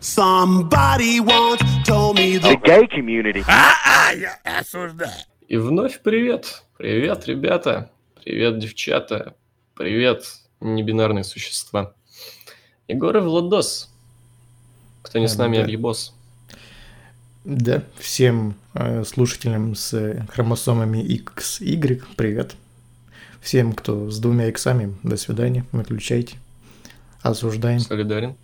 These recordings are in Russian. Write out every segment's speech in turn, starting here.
Somebody once told me the gay community. А, я осуждаю. И вновь привет. Привет, ребята. Привет, девчата. Привет, небинарные существа. Егор и Владос. Кто не с нами, Да. объебос. Да, всем э, слушателям с э, хромосомами XY привет. Всем, кто с двумя иксами, до свидания, выключайте. Осуждаем. Солидарен.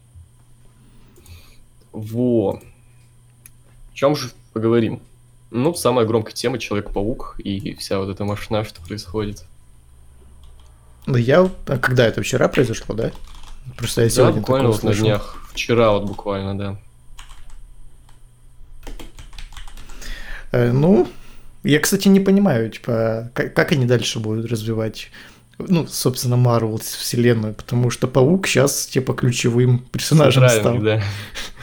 Во. О чем же поговорим? Ну, самая громкая тема Человек-паук и вся вот эта машина, что происходит. Да я... а когда это вчера произошло, да? Просто я Да, сегодня буквально такое вот на слышал. днях. Вчера вот буквально, да. Э, ну, я, кстати, не понимаю, типа, как, как они дальше будут развивать, ну, собственно, Марвел вселенную, потому что Паук сейчас, типа, ключевым персонажем стал. Центральный, да.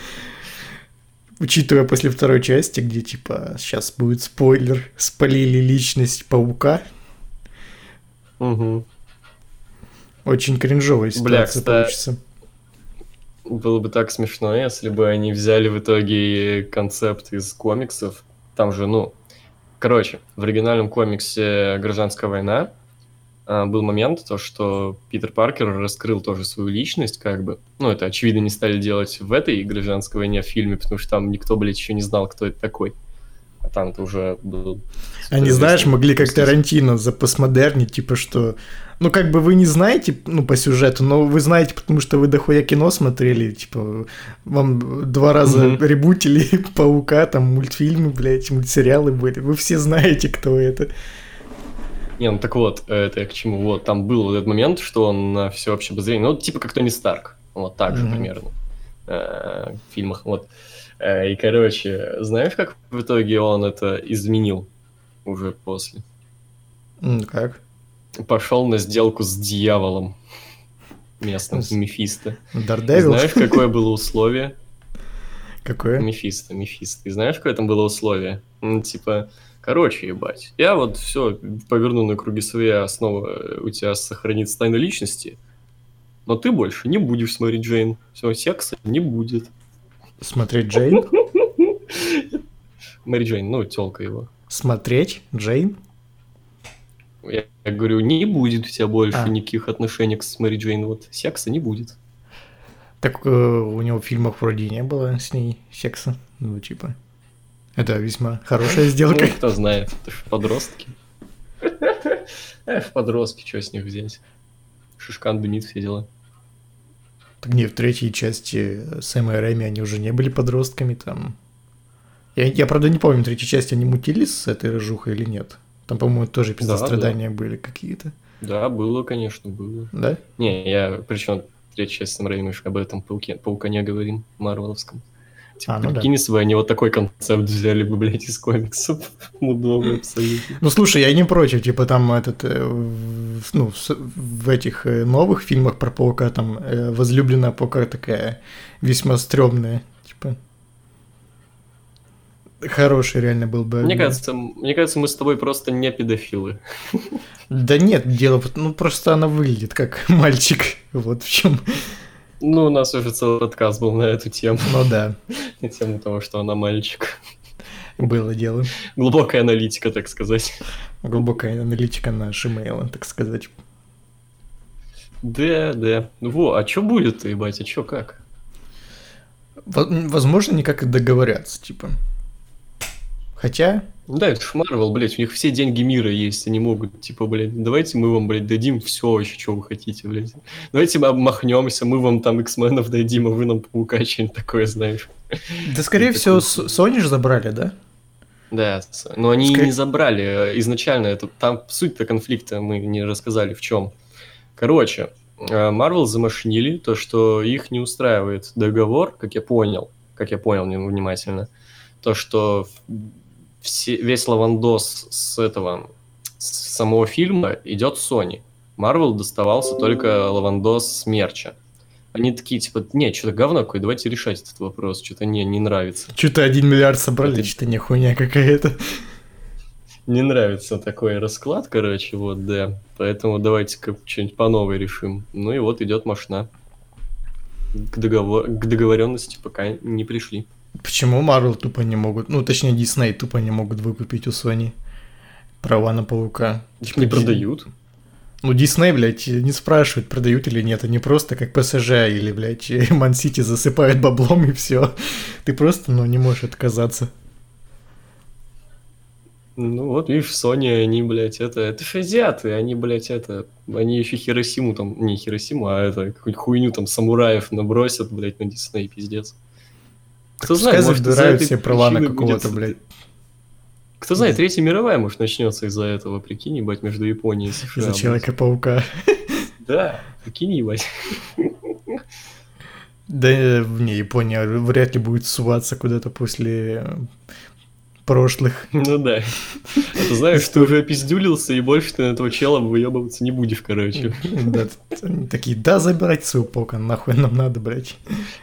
Учитывая после второй части, где, типа, сейчас будет спойлер, спалили личность Паука, Мгм. очень кринжовая ситуация Бля, кстати, получится. Было бы так смешно, если бы они взяли в итоге концепт из комиксов. Там же, ну, короче, в оригинальном комиксе «Гражданская война» был момент, то, что Питер Паркер раскрыл тоже свою личность, как бы. Ну, это, очевидно, не стали делать в этой «Гражданской войне» в фильме, потому что там никто, блядь, еще не знал, кто это такой. А там-то уже был... Они, знаешь, могли как. Тарантино запостмодернить, типа что... Ну, как бы вы не знаете, ну, по сюжету, но вы знаете, потому что вы дохуя кино смотрели, типа, вам два раза Мгм. ребутили Паука, там, мультфильмы, блядь, мультсериалы были. Вы все знаете, кто это. Не, ну так вот, э, это я к чему. Вот, там был вот этот момент, что он на всеобщее обозрение, ну, типа как Тони Старк. Вот так же примерно. э, В фильмах, вот. Э, И, короче, знаешь, как в итоге он это изменил уже после? Как? Пошел на сделку с дьяволом местным, С- Мефисто. Дардевил? знаешь, какое было условие? Какое? Мефисто, Мефисто. И знаешь, какое там было условие? Ну, типа, короче, ебать, я вот все поверну на круги своя, снова э, у тебя сохранится тайна личности, но ты больше не будешь смотреть Джейн. Все, секса не будет. Смотреть Джейн? Мэри Джейн, ну, телка его. Смотреть Джейн? Я, я говорю, не будет у тебя больше А. никаких отношений с Мэри Джейн. Вот секса не будет. Так э, у него в фильмах вроде не было с ней секса. Ну, типа. Это весьма хорошая сделка. Ну, кто знает, это ж подростки. Эх, подростки, что с них взять? Шишкан дымит, все дела. Так не, в третьей части Сэма и Рэми они уже не были подростками там. Я, я, правда, не помню, в третьей части они мутились с этой рыжухой или нет. Там, по-моему, тоже Да, страдания были какие-то. Да, было, конечно, было. Да? Не, я причем третья часть Сэм Рэйми, об этом пауке, паука не говорим, марвеловском. Типа, А, ну да. прикинь, если бы они вот такой концепт взяли бы, блядь, из комиксов. Мудовый абсолютно. Ну, слушай, я не против, типа там этот, э, ну, в этих э, новых фильмах про паука там э, возлюбленная паука такая весьма стрёмная, типа. Хороший реально был бы. Мне кажется, мне кажется, мы с тобой просто не педофилы. Да нет, дело, ну просто она выглядит как мальчик, вот в чем. Ну, у нас уже целый подкаст был на эту тему. Ну да, На тему того, что она мальчик. было дело. Глубокая аналитика, так сказать. Глубокая аналитика на Gmail, так сказать. Да, да. Во, а что будет-то, ебать, а что, как? Во- Возможно, никак и договорятся, типа. Хотя, да, это ж Марвел, блядь, у них все деньги мира есть, они могут, типа, блядь, давайте мы вам, блядь, дадим все вообще, что вы хотите, блядь. Давайте мы обмахнемся, мы вам там X-менов дадим, а вы нам Паука, что-нибудь такое, знаешь. да скорее Такой всего, Sony же забрали, да? Да, но они Скорее- не забрали э, изначально, это, там суть-то конфликта мы не рассказали в чем. Короче, Марвел замашнили то, что их не устраивает договор, как я понял, как я понял внимательно, то, что все, весь лавандос с этого, с самого фильма идет Sony. Марвел доставался только лавандос с мерча. Они такие, типа, не, что-то говно какое, давайте решать этот вопрос, что-то не, не нравится. Что-то один миллиард собрали, Это- что-то не хуйня какая-то. Не нравится такой расклад, короче, вот, да. Поэтому давайте-ка что-нибудь по новой решим. Ну и вот идет машина. к, договор... к договоренности пока не пришли. Почему Marvel тупо не могут, ну точнее Disney тупо не могут выкупить у Sony права на Паука? Их не продают. Ну, Дисней, блядь, не спрашивают, продают или нет. Они просто как ПСЖ или, блядь, Ман Сити засыпают баблом и все. Ты просто, ну, не можешь отказаться. Ну вот, видишь, Sony, они, блядь, это... Это же азиаты, они, блядь, это... Они еще Хиросиму там... Не Хиросиму, а это... Какую-нибудь хуйню там самураев набросят, блядь, на Дисней, пиздец. Кто знает, может, забирают все права на какого-то, блядь. Кто знает, Третья мировая, может, начнется из-за этого, прикинь, ебать, между Японией и США. Из-за Человека-паука. Да, прикинь, ебать. Да, не, Япония вряд ли будет суваться куда-то после прошлых. Ну да. А ты знаешь, что уже опиздюлился, и больше ты на этого чела выебываться не будешь, короче. Да, такие, да, забирайте свою пока, нахуй нам надо, блядь.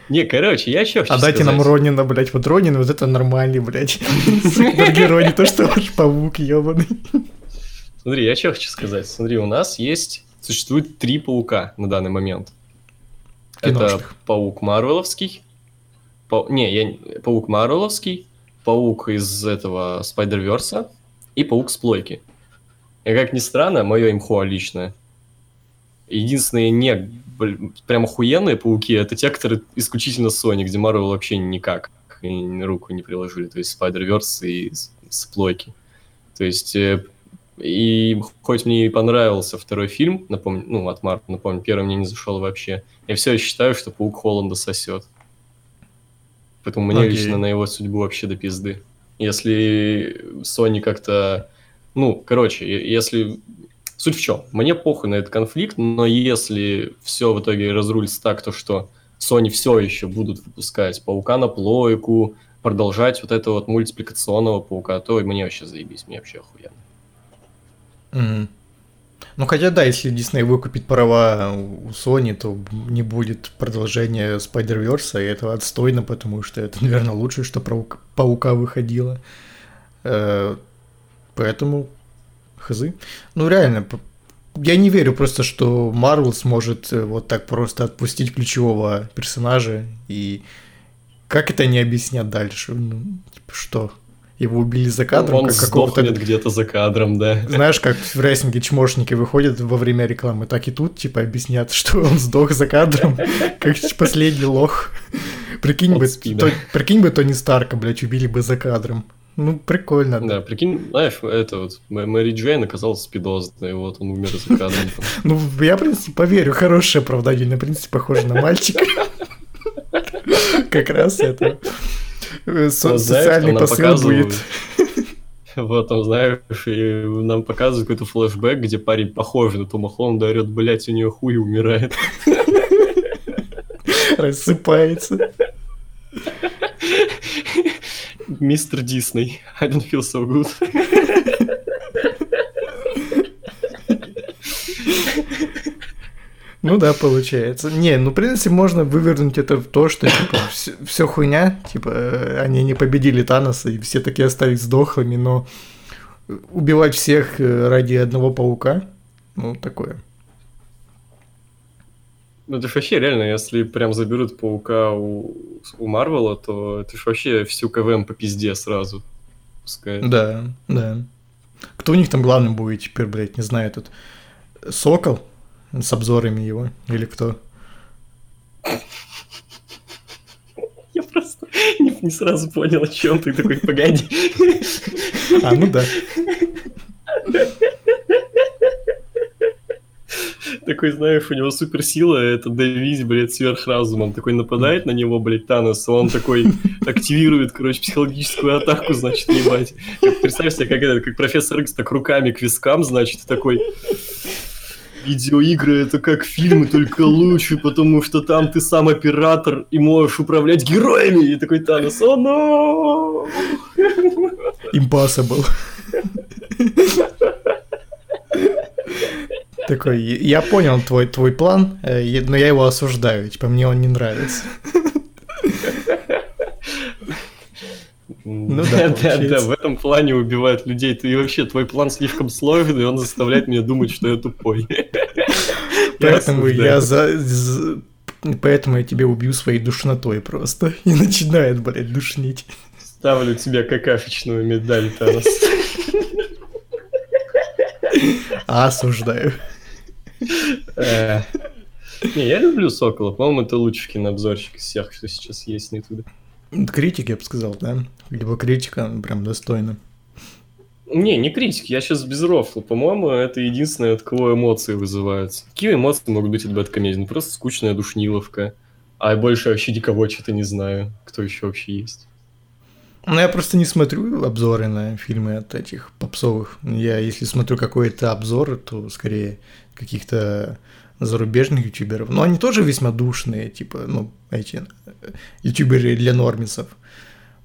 Не, короче, я еще хочу А дайте нам Ронина, блядь, вот Ронин, вот это нормальный, блядь. Герой, не то, что ваш паук ебаный. Смотри, я что хочу сказать. Смотри, у нас есть, существует три паука на данный момент. Это паук Марвеловский, не, я паук Марвеловский, паук из этого Спайдерверса и паук с плойки. И как ни странно, мое имхо личное. Единственные не прям охуенные пауки, это те, которые исключительно Sony, где Marvel вообще никак и руку не приложили. То есть Spider-Verse и с плойки. То есть э, и хоть мне и понравился второй фильм, напомню, ну, от Марта, напомню, первый мне не зашел вообще, я все считаю, что Паук Холланда сосет. Поэтому мне okay. лично на его судьбу вообще до пизды. Если Sony как-то... Ну, короче, если... Суть в чем? Мне похуй на этот конфликт, но если все в итоге разрулится так, то что Sony все еще будут выпускать Паука на плойку, продолжать вот это вот мультипликационного Паука, то мне вообще заебись, мне вообще охуенно. Mm-hmm. Ну, хотя да, если Disney выкупит права у Sony, то не будет продолжения Spider-Verse, и это отстойно, потому что это, наверное, лучшее, что про Паука выходило. Э, поэтому, хз. Ну, реально, я не верю просто, что Marvel сможет э, вот так просто отпустить ключевого персонажа, и как это они объяснят дальше? Ну, типа, что? Его убили за кадром. Он как какого-то где-то за кадром, да. Знаешь, как в рейсинге чмошники выходят во время рекламы, так и тут, типа, объяснят, что он сдох за кадром, как последний лох. Прикинь бы, то, прикинь бы Тони Старка, блядь, убили бы за кадром. Ну, прикольно. Да, прикинь, знаешь, это вот, Мэри Джейн оказалась спидозной, вот он умер за кадром. Ну, я, в принципе, поверю, хорошее оправдание, в принципе, похоже на мальчика. Как раз это. Э, со- социальный посыл будет. Вот, там, знаешь, и нам показывают какой-то флешбэк, где парень похож на Тома Холланда, орет, блядь, у нее хуй умирает. Рассыпается. Мистер Дисней, I don't feel so good. Ну да, получается. Не, ну, в принципе, можно вывернуть это в то, что, типа, все, все хуйня, типа, э, они не победили Таноса, и все таки остались сдохлыми, но убивать всех э, ради одного паука, ну, такое. Ну, это ж вообще реально, если прям заберут паука у, у Марвела, то это ж вообще всю КВМ по пизде сразу пускает. Да, да. Кто у них там главным будет теперь, блядь, не знаю, этот Сокол? С обзорами его? Или кто? Я просто не, не сразу понял, о чем ты такой, погоди. А, ну да. Такой, знаешь, у него суперсила, это давить, блядь, сверхразумом. Такой нападает на него, блядь, Танос, он такой активирует, короче, психологическую атаку, значит, ебать. Представь себе, как, это, как профессор Икс так руками к вискам, значит, такой видеоигры это как фильмы, только лучше, потому что там ты сам оператор и можешь управлять героями. И такой Танос, о, no! Impossible. Такой, я понял твой, твой план, э, но я его осуждаю, типа мне он не нравится. Ну да, да, да, в этом плане убивают людей. Ты вообще, твой план слишком сложный, и он заставляет меня думать, что я тупой. Поэтому я за, поэтому я тебя убью своей душнотой просто. И начинает, блядь, душнить. Ставлю тебе какашечную медаль, Танос. Осуждаю. Э, Не, я люблю Сокола. По-моему, это лучший кинообзорщик из всех, что сейчас есть на ютубе. Критик, я бы сказал, да? Либо критика, прям достойно. Не, не критик, я сейчас без рофла. По-моему, это единственное, от кого эмоции вызываются. Какие эмоции могут быть от бэткомедии? Ну, просто скучная душниловка. А больше вообще никого что-то не знаю, кто еще вообще есть. Ну, я просто не смотрю обзоры на фильмы от этих попсовых. Я, если смотрю какой-то обзор, то скорее каких-то зарубежных ютуберов. Но они тоже весьма душные, типа, ну, эти э, ютуберы для нормисов.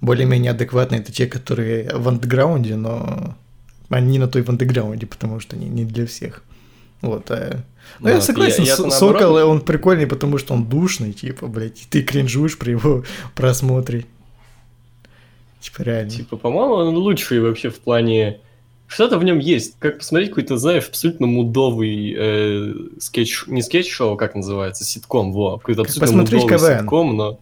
Более-менее адекватные это те, которые в андеграунде, но они на той в андеграунде, потому что они не для всех. Вот, а... Ну, я Вот, согласен, я- наоборот- Сокол, он прикольный, потому что он душный, типа, блядь, ты кринжуешь при его просмотре. Типа, реально. Типа, по-моему, он лучший вообще в плане... Что-то в нем есть. Как посмотреть какой-то, знаешь, абсолютно мудовый э, скетч... Не скетч-шоу, как называется? Ситком, во. Какой-то Как абсолютно посмотреть мудовый КВН. ситком, но...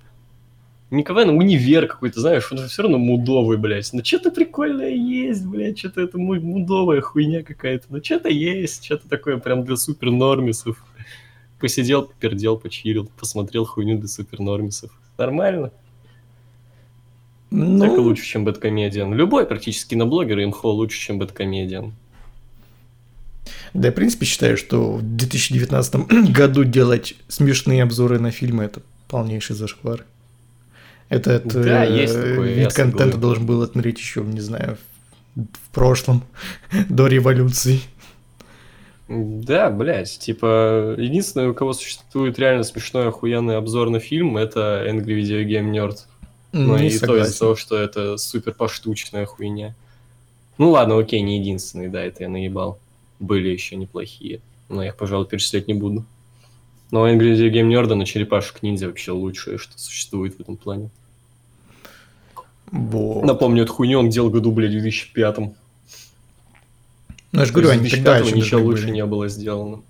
Не КВН, а универ какой-то, знаешь, он же все равно мудовый, блядь. Ну, что-то прикольное есть, блядь, что-то это му- мудовая хуйня какая-то. Ну, что-то есть, что-то такое прям для супер нормисов. Посидел, попердел, почилил, посмотрел хуйню для супер нормисов. Нормально. Ну, Только лучше, чем Бэткомедиан. Любой практически на блогер имхо лучше, чем Бэткомедиан. Да, я, в принципе, считаю, что в 2019 году делать смешные обзоры на фильмы – это полнейший зашквар. Этот Да, э, есть такое, вид контента согласен. должен был отмереть еще, не знаю, в, в прошлом, до революции. Да, блядь, типа, единственное, у кого существует реально смешной охуенный обзор на фильм, это Angry Video Game Nerd. Ну не и то согласен. из-за того, что это супер поштучная хуйня. Ну ладно, окей, не единственный, да, это я наебал. Были еще неплохие, но я их, пожалуй, перечислять не буду. Но Angry Game Nerd на черепашек ниндзя вообще лучшее, что существует в этом плане. Вот. Напомню, эту хуйню он делал году, блядь, в 2005 Ну, я же говорю, они тогда еще ничего лучше были. не было сделано.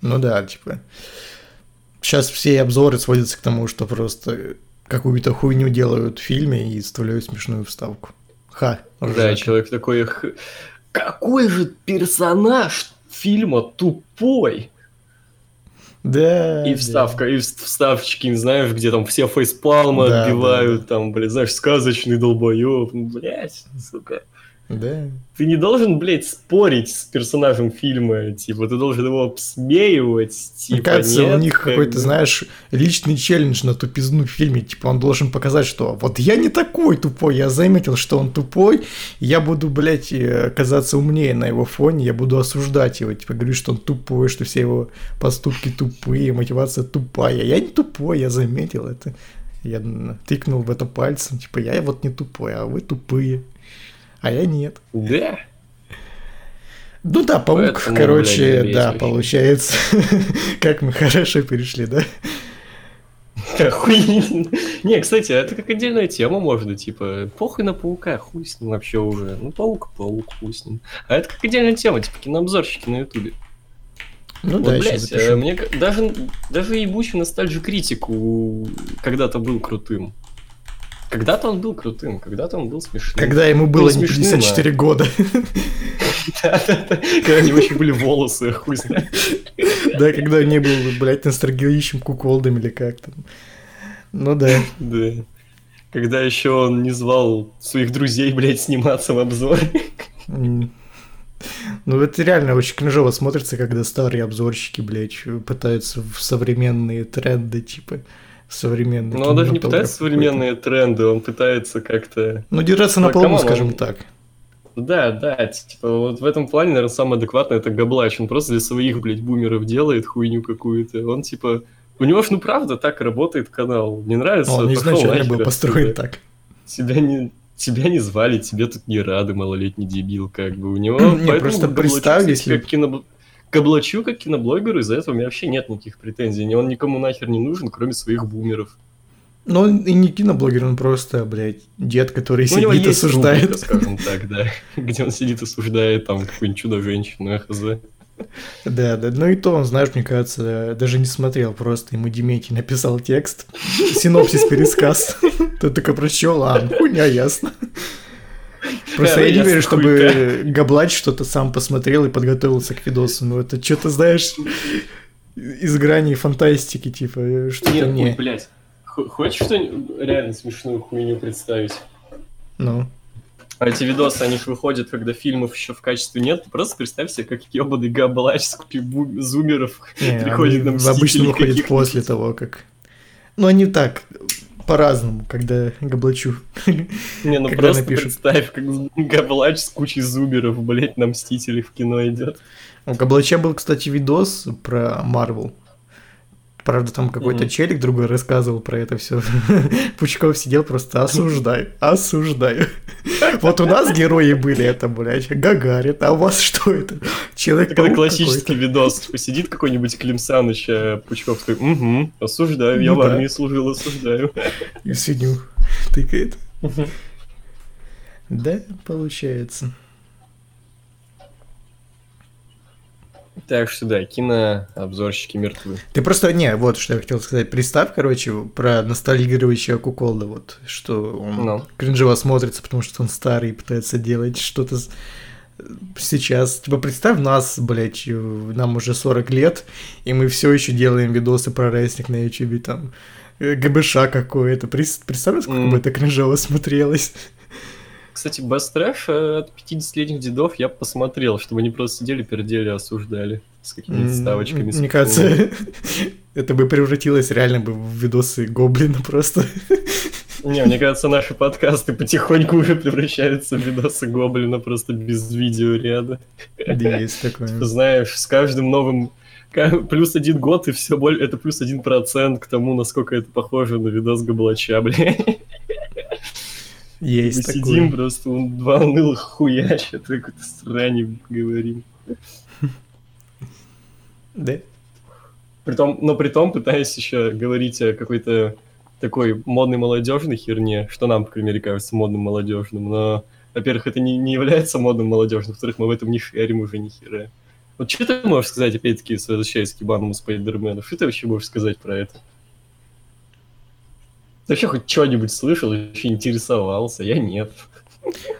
Ну да, типа. Сейчас все обзоры сводятся к тому, что просто какую-то хуйню делают в фильме и вставляют смешную вставку. Ха. Да, ржака. человек такой, «Х- какой же персонаж фильма тупой? Да. И да. вставка, и вс- вставочки, не знаешь, где там все фейспалмы Да, отбивают, там, блядь, знаешь, сказочный долбоеб, ну, блядь, сука. Да. Ты не должен, блядь, спорить с персонажем фильма, типа, ты должен его обсмеивать, типа, Мне кажется, нет, у них как какой-то, знаешь, личный челлендж на тупизну в фильме. Типа, он должен показать, что вот я не такой тупой, я заметил, что он тупой, я буду, блядь, э, казаться умнее на его фоне, я буду осуждать его, типа, говорю, что он тупой, что все его поступки тупые, мотивация тупая. Я не тупой, я заметил это. Я тыкнул в это пальцем, типа, я вот не тупой, а вы тупые. А я нет. Да, Ну да, паук, Поэтому, короче, блядь, да, получается, как мы хорошо перешли, да? Охуенно. Не, кстати, это как отдельная тема можно, типа, похуй на паука, хуй с ним вообще уже. Ну, паук, паук, хуй с ним. А это как отдельная тема, типа, кинообзорщики на ютубе. Ну вот, да, блядь, запишу. э, мне даже, даже ебучий ностальджи критику когда-то был крутым. Когда-то он был крутым, когда-то он был смешным. Когда ему было Ну, не смешным, 54 года. Да-да-да, Когда у него еще были волосы, хуй знает. Да, когда не был, блядь, ностальгирующим куколдом или как там. Ну да. Да. Когда еще он не звал своих друзей, блядь, сниматься в обзоре. Ну, это реально очень кринжово смотрится, когда старые обзорщики, блядь, пытаются в современные тренды, типа, современные. Но он даже не пытается современные тренды, он пытается как-то... Ну, держаться на Ну, плаву, come on, скажем так. Да, да, типа вот в этом плане, наверное, самое адекватное это Габлач. Он просто для своих, блядь, бумеров делает хуйню какую-то. Он типа... У него ж, ну правда, так работает канал. Не нравится? Он пошел изначально был построен так. Тебя не... Тебя не звали, тебе тут не рады, малолетний дебил, как бы. У него... Не, просто представь, если- Как кино... Габлачу, как киноблогеру, из-за этого у меня вообще нет никаких претензий. Он никому нахер не нужен, кроме своих бумеров. Но он и не киноблогер, он просто, блядь, дед, который Ну, сидит, осуждает. рубрика, скажем так, да, где он сидит осуждает там какую-нибудь чудо-женщину, хз. Да, да. Ну и то он, знаешь, мне кажется, даже не смотрел, просто ему Деметий написал текст, синопсис, пересказ. Ты только прочел, а, ну, хуйня, ясно. Просто я не верю, чтобы Габлач что-то сам посмотрел и подготовился к видосу. Ну это что-то, знаешь, из грани фантастики, типа, что-то Нет, не... блядь. Х- Хочешь что-нибудь реально смешную хуйню представить? Ну, А эти видосы, они же выходят, когда фильмов еще в качестве нет. Просто представь себе, как ебаный габлач с зумеров приходит на они обычно выходит после того, как... Ну, они так, по-разному, когда Габлачу. Не, ну когда просто напишут. представь, как габлач с кучей зумеров, блять, на Мстителей в кино идет. У Габлача был, кстати, видос про Марвел. Правда, там какой-то Мгм. челик другой рассказывал про это все. Пучков сидел просто осуждаю, осуждаю. Вот у нас герои были, это, блядь, Гагарин, а у вас что это? человек Это классический видос. Типа сидит какой-нибудь Клим Саныч, а Пучков такой, угу, осуждаю, я Ну в армии служил, осуждаю. И свинью тыкает. Да, получается. Так что да, кинообзорщики мертвы. Ты просто, не, вот что я хотел сказать. Представь, короче, про ностальгирующего Куколда, вот, что он Ну. кринжево смотрится, потому что он старый и пытается делать что-то сейчас. Типа, представь нас, блядь, э, нам уже 40 лет, и мы все еще делаем видосы про рестлинг на ютубе, там, э, ГБШ какое-то. Представь, сколько М. бы это кринжево смотрелось. Кстати, Best Trash э, от 50-летних дедов я посмотрел, чтобы они просто сидели, пердели, осуждали с какими-то М, ставочками. Мне кажется, это бы превратилось реально бы в видосы Гоблина просто. Не, мне кажется, наши подкасты потихоньку уже превращаются в видосы Гоблина просто без видеоряда. Да, есть такое. Ты знаешь, с каждым новым плюс один год, и все более это плюс один процент к тому, насколько это похоже на видос Габлача, бля. Мы Есть сидим такое. просто, он два унылых хуя, что-то какой-то странник говорим. Да. Притом, но при том пытаясь еще говорить о какой-то такой модной молодежной херне, что нам, по крайней мере, кажется модным молодежным, но, во-первых, это не, не является модным молодежным, во-вторых, мы в этом не шарим уже ни хера. Вот что ты можешь сказать, опять-таки, возвращаясь к ебаному Спайдермену, что ты вообще можешь сказать про это? Ты вообще хоть что-нибудь слышал, еще интересовался? Я нет.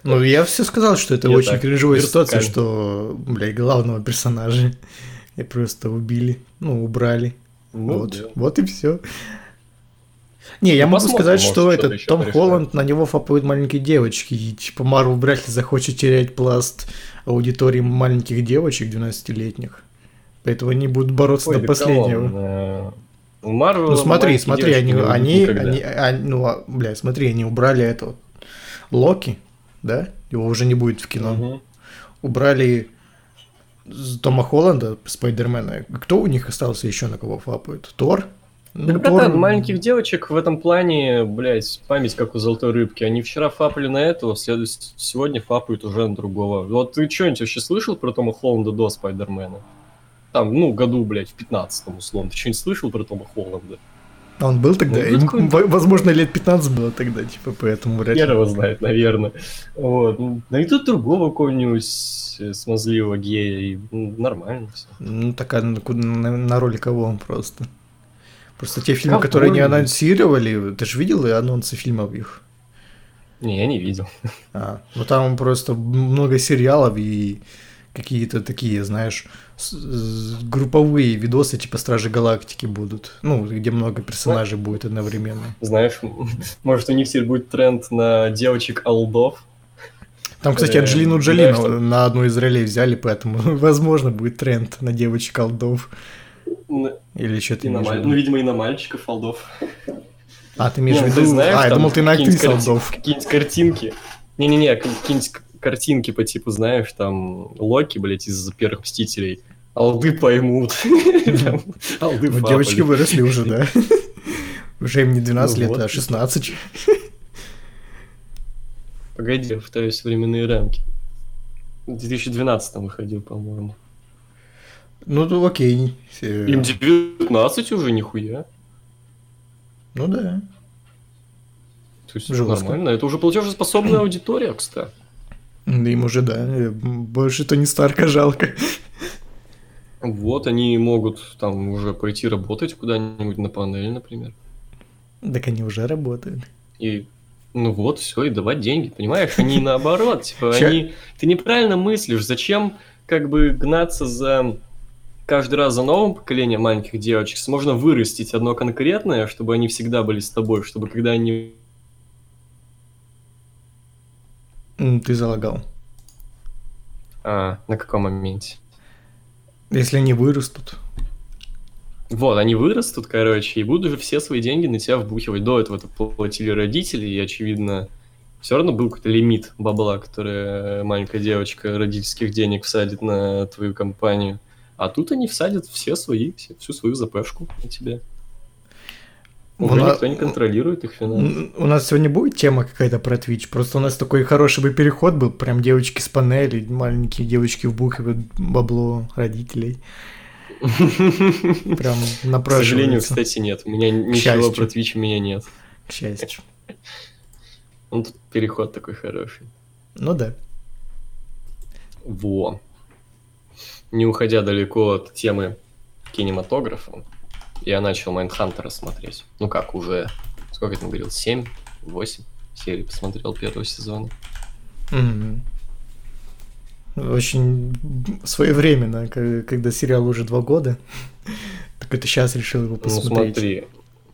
Ну, я все сказал, что это Я очень так, кринжовая ситуация, что, блядь, главного персонажа и просто убили, ну, убрали. Ну, вот. да. вот и все. Не, я Ну, могу посмотрим, сказать, может, что что-то этот Том порешают. Холланд, на него фапают маленькие девочки, и типа Марвел вряд ли захочет терять пласт аудитории маленьких девочек 12-летних. Поэтому они будут бороться Ой, до да последнего. кого? У Марвела Ну смотри, смотри, они, они, они, они- ну, а, бля, смотри, они убрали это вот, Локи, да, его уже не будет в кино. Мгм. Убрали Тома Холланда, Спайдермена. Кто у них остался еще на кого фапают? Тор? Ну, Так, братан, маленьких девочек в этом плане, блядь, память как у золотой рыбки. Они вчера фапали на этого, след- сегодня фапают уже на другого. Вот ты что-нибудь вообще слышал про Тома Холланда до Спайдермена? Там, ну, году, блядь, в 15-м, условно. Ты что-нибудь слышал про Тома Холланда? А Он был тогда? Ну, возможно, лет 15 было тогда, типа, поэтому вряд ли. Хер его знает, наверное. Вот. Ну, Найдут другого какого-нибудь э, смазливого гея, и ну, нормально все. Ну, такая на, на, на роли кого он просто. Просто те фильмы, Ковбой. которые не анонсировали, ты же видел и анонсы фильмов их? Не, я не видел. А, ну там просто много сериалов и какие-то такие, знаешь, групповые видосы типа Стражи Галактики будут. Ну, где много персонажей будет одновременно. Знаешь, может, у них теперь будет тренд на девочек-алдов, Там, кстати, Э, Анджелину Джоли знаешь, на, одну из ролей взяли, поэтому, возможно, будет тренд на девочек колдов. на- Или что ты и на ну, видимо, и на мальчиков алдов. А, ты имеешь в Не, виду... а, я думал, ты на актрис колдов. Какие-нибудь картинки. Не-не-не, какие-нибудь картинки по типу, знаешь, там, Локи, блядь, из первых Мстителей. Алды поймут. Ну, девочки выросли уже, да? Уже им не 12 Ну лет, а 16. Погоди, повторюсь временные рамки. В 2012 выходил, по-моему. Ну, ну, окей. Э, Им 19 уже, нихуя. Ну да. То есть Жестко. нормально. Это уже платежеспособная аудитория, кстати. Им уже, да. э, Больше Тони Старка жалко. Вот они могут там уже пойти работать куда-нибудь на панель, например. Так они уже работают. И ну вот, все, и давать деньги, понимаешь? Они наоборот, типа, они... Ты неправильно мыслишь, зачем как бы гнаться за каждый раз за новым поколением маленьких девочек, можно вырастить одно конкретное, чтобы они всегда были с тобой, чтобы когда они... М, Ты залагал. А, на каком моменте? Если они вырастут. Вот, они вырастут, короче, и будут же все свои деньги на тебя вбухивать. До этого это платили родители, и, очевидно, все равно был какой-то лимит бабла, который маленькая девочка родительских денег всадит на твою компанию. А тут они всадят все свои, всю свою запешку на тебе. Уже У никто не контролирует их финансы. У нас сегодня будет тема какая-то про Twitch. Просто у нас такой хороший бы переход был. Прям девочки с панели, маленькие девочки вбухивают бабло родителей. Прям К сожалению, кстати, нет. У меня ничего про Twitch у меня нет. К счастью. Ну, тут переход такой хороший. Ну да. Во. Не уходя далеко от темы кинематографа, я начал Майндхантера смотреть. Ну как, уже, сколько я там говорил, 7, 8 серий посмотрел первого сезона. Мгм. Очень своевременно, когда сериал уже два года. Так это сейчас решил его Ну посмотреть. смотри,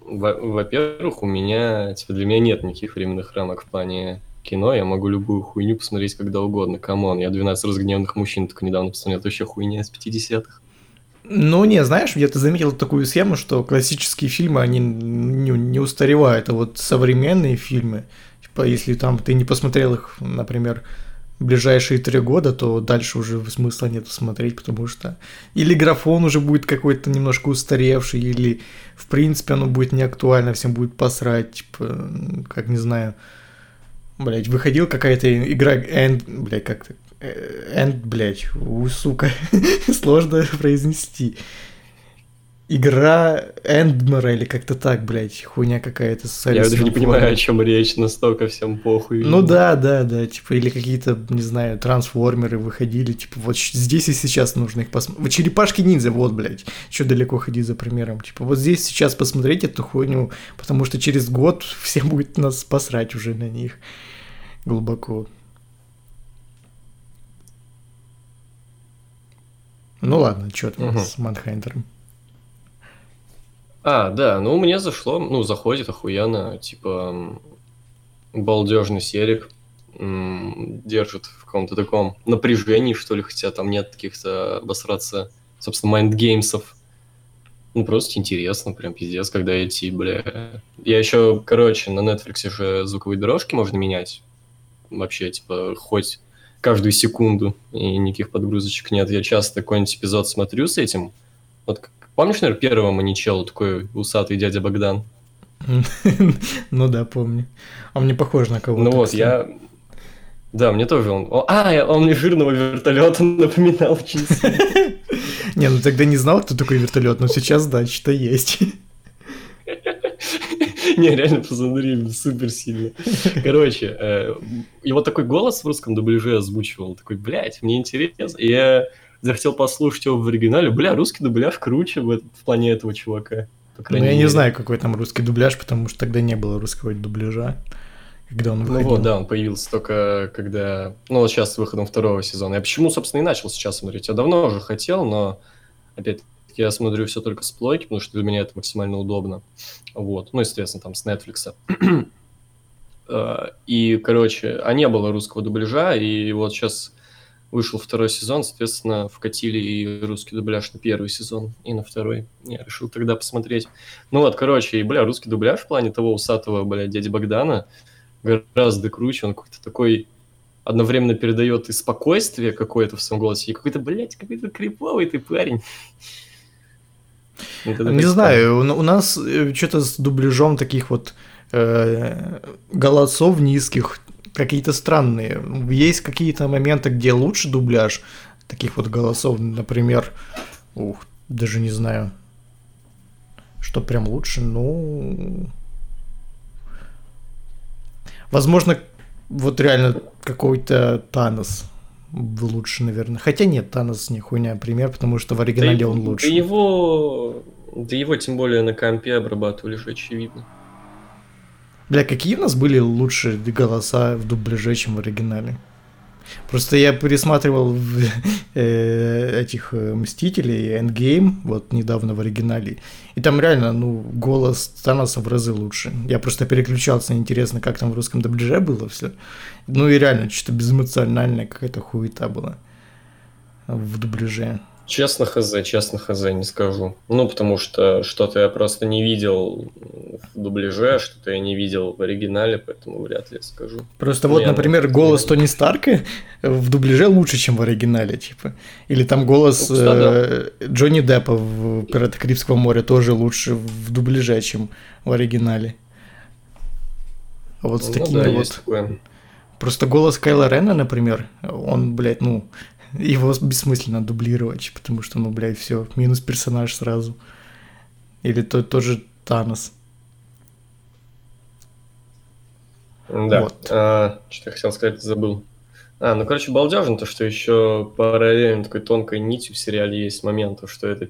во- во-первых, у меня, типа, для меня нет никаких временных рамок в плане кино, я могу любую хуйню посмотреть когда угодно, come on, я 12 разгневанных мужчин только недавно посмотрел, это вообще хуйня из 50-х. Ну, не, знаешь, ты заметил такую схему, что классические фильмы, они не, не устаревают, а вот современные фильмы, типа, если там ты не посмотрел их, например, ближайшие три года, то дальше уже смысла нет смотреть, потому что или графон уже будет какой-то немножко устаревший, или, в принципе, оно будет не актуально, всем будет посрать, типа, как не знаю, блять, выходил какая-то игра, End, блядь, как-то, Энд, блядь, у, сука, сложно произнести. Игра Эндмера или как-то так, блядь, хуйня какая-то. Я даже не понимаю, о чем речь, настолько всем похуй. Ну да, да, да, типа, или какие-то, не знаю, трансформеры выходили, типа, вот здесь и сейчас нужно их посмотреть. Вот черепашки-ниндзя, вот, блядь, что далеко ходить за примером. Типа, вот здесь сейчас посмотреть эту хуйню, потому что через год всем будет нас посрать уже на них глубоко. Ну ладно, что там Мгм. с Манхайнтером? А, да, ну мне зашло, ну заходит охуенно, типа балдежный серик, держит в каком-то таком напряжении, что ли, хотя там нет каких-то обосраться, собственно, майндгеймсов. Ну, просто интересно, прям пиздец, когда эти, бля... Я еще, короче, на Netflix же звуковые дорожки можно менять. Вообще, типа, хоть каждую секунду, и никаких подгрузочек нет. Я часто какой-нибудь эпизод смотрю с этим. Вот помнишь, наверное, первого маньячелла, такой усатый дядя Богдан? Ну да, помню. Он не похож на кого-то. Ну вот, я... Да, мне тоже он... А, он мне жирного вертолета напоминал сильно. Не, ну тогда не знал, кто такой вертолет, но сейчас, да, что есть. Не, реально посмотри, супер сильно. Короче, э, его такой голос в русском дубляже озвучивал. Такой, блядь, мне интересно. И я захотел послушать его в оригинале. Бля, русский дубляж круче в, этот- в плане этого чувака. Ну, я не знаю, какой там русский дубляж, потому что тогда не было русского дубляжа, когда он Ну выходил. вот, да, он появился только когда... Ну вот сейчас с выходом второго сезона. Я почему, собственно, и начал сейчас смотреть. Я давно уже хотел, но опять я смотрю все только с плойки, потому что для меня это максимально удобно. Вот. Ну, естественно, там с Netflix. Э, И, короче, а не было русского дубляжа, и вот сейчас вышел второй сезон, соответственно, вкатили и русский дубляж на первый сезон, и на второй. Я решил тогда посмотреть. Ну вот, короче, и, бля, русский дубляж в плане того усатого, бля, дяди Богдана гораздо круче, он какой-то такой одновременно передает и спокойствие какое-то в своем голосе, и какой-то, блядь, какой-то криповый ты парень. Вот Не знаю, у, у нас что-то с дубляжом таких вот э, голосов низких какие-то странные. Есть какие-то моменты, где лучше дубляж таких вот голосов, например, ух, даже не знаю, что прям лучше, ну, возможно, вот реально какой-то Танос лучше, наверное. Хотя нет, Танос не хуйня пример, потому что в оригинале да он его- лучше. Да его, да его тем более на компе обрабатывали же, очевидно. Бля, какие у нас были лучшие голоса в дубляже, чем в оригинале? Просто я пересматривал э, этих э, Мстителей, Endgame, вот недавно в оригинале, и там реально, ну, голос Таноса в разы лучше. Я просто переключался, интересно, как там в русском дубляже было все. Ну и реально, что-то безэмоциональная какая-то хуета была в дубляже. Честно хз, честно хз, не скажу. Ну, потому что что-то я просто не видел в дубляже, что-то я не видел в оригинале, поэтому вряд ли скажу. Просто Ну, вот, я например, вот голос не- Тони Старка в дубляже лучше, чем в оригинале, типа. Или там голос Ну, э, Джонни Деппа в «Пираты Карибского моря» тоже лучше в дубляже, чем в оригинале. А вот с Ну такими да, вот... Просто голос Кайла Рена, например, он, блядь, ну, его бессмысленно дублировать, потому что, ну, блядь, все, минус персонаж сразу. Или то, тоже Танос. Да. Вот. А, что я хотел сказать, забыл. А, ну, короче, балдежно то, что еще параллельно такой тонкой нитью в сериале есть момент, то, что это...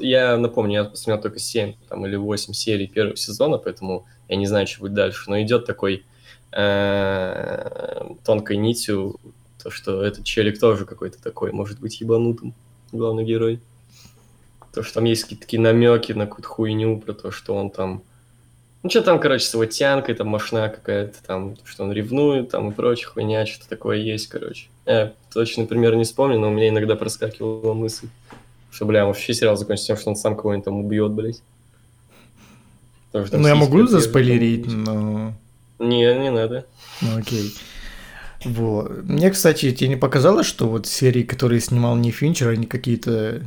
Я напомню, я посмотрел только 7 там, или 8 серий первого сезона, поэтому я не знаю, что будет дальше, но идет такой э, тонкой нитью, то, что этот челик тоже какой-то такой, может быть, ебанутым, главный герой. То, что там есть какие-то такие намеки на какую-то хуйню про то, что он там ну, что там, короче, с его тянкой, там машина какая-то, там, что он ревнует, там и прочая хуйня, что-то такое есть, короче. Я точно, пример не вспомню, но у меня иногда проскакивала мысль, что, бля, вообще сериал закончится тем, что он сам кого-нибудь там убьет, блядь. Ну, я могу заспойлерить, но... Не, не надо. Ну, окей. Вот. Мне, кстати, тебе не показалось, что вот серии, которые снимал не Финчер, они какие-то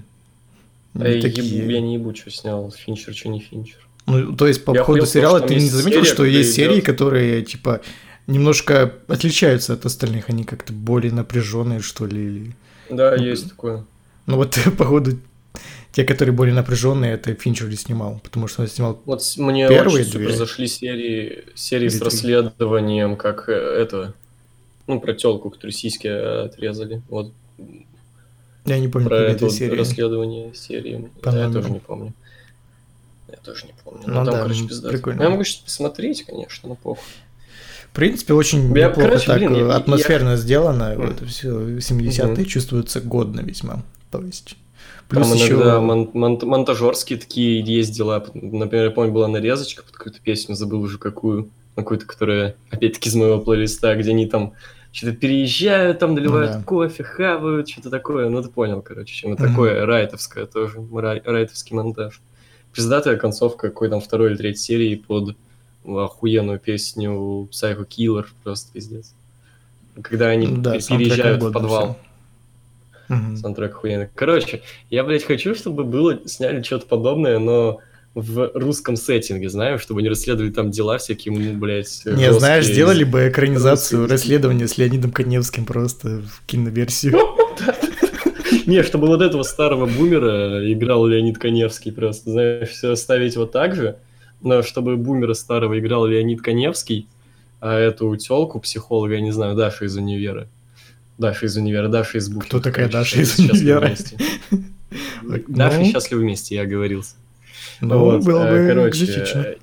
не Эй, такие... я не ебу, что снял, Финчер, что не Финчер. Ну, то есть, по Я ходу сериала ты не заметил, серия, что есть серии, идёт- которые, типа, немножко отличаются от остальных, они как-то более напряженные, что ли, или... Да, Ну, есть такое. Ну, вот, походу, те, которые более напряженные, это Финчер не снимал, потому что он снимал... Вот мне Первые очень две? супер зашли серии, серии Или с расследованием, как э, это, ну, про телку, которую сиськи отрезали. Вот Я не помню, про это это вот расследование серии. По Да, я тоже не помню. Я тоже не помню. Ну Ну, там, да, короче, ну, пиздато. прикольно. Ну, Я могу сейчас посмотреть, конечно, но похуй. В принципе, очень Я, неплохо короче, так блин, я- э, атмосферно сделано. Мгм. Вот, все 70-е Мгм. чувствуются годно весьма. То есть... Там Плюс еще... иногда мон- мон- монтажерские такие есть дела. Например, я помню, была нарезочка под какую-то песню, забыл уже какую. Какую-то, которая, опять-таки, из моего плейлиста, где они там что-то переезжают, там наливают да. кофе, хавают, что-то такое. Ну, ты понял, короче, чем это такое. Райтовское тоже, рай- райтовский монтаж. Пиздатая концовка какой там второй или третьей серии под охуенную песню Psycho Killer, просто пиздец. Когда они Да, пе- саундтреком переезжают в подвал. Мгм. Саундтрек охуенный. Короче, я, блядь, хочу, чтобы было, сняли что-то подобное, но в русском сеттинге, знаю, чтобы не расследовали там дела всякие, ну, блядь, Не, знаешь, сделали бы экранизацию русские. расследования с Леонидом Коневским просто в киноверсию. Не, чтобы вот этого старого бумера играл Леонид Коневский просто, знаешь, все оставить вот так же, но чтобы бумера старого играл Леонид Коневский, а эту телку психолога, я не знаю, Даша из универа. Даша из универа, Даша из Бухи. Кто такая Даша из универа? Даша ну, счастливы вместе, я оговорился. Ну, Вот, было э, бы короче, экзотично. э,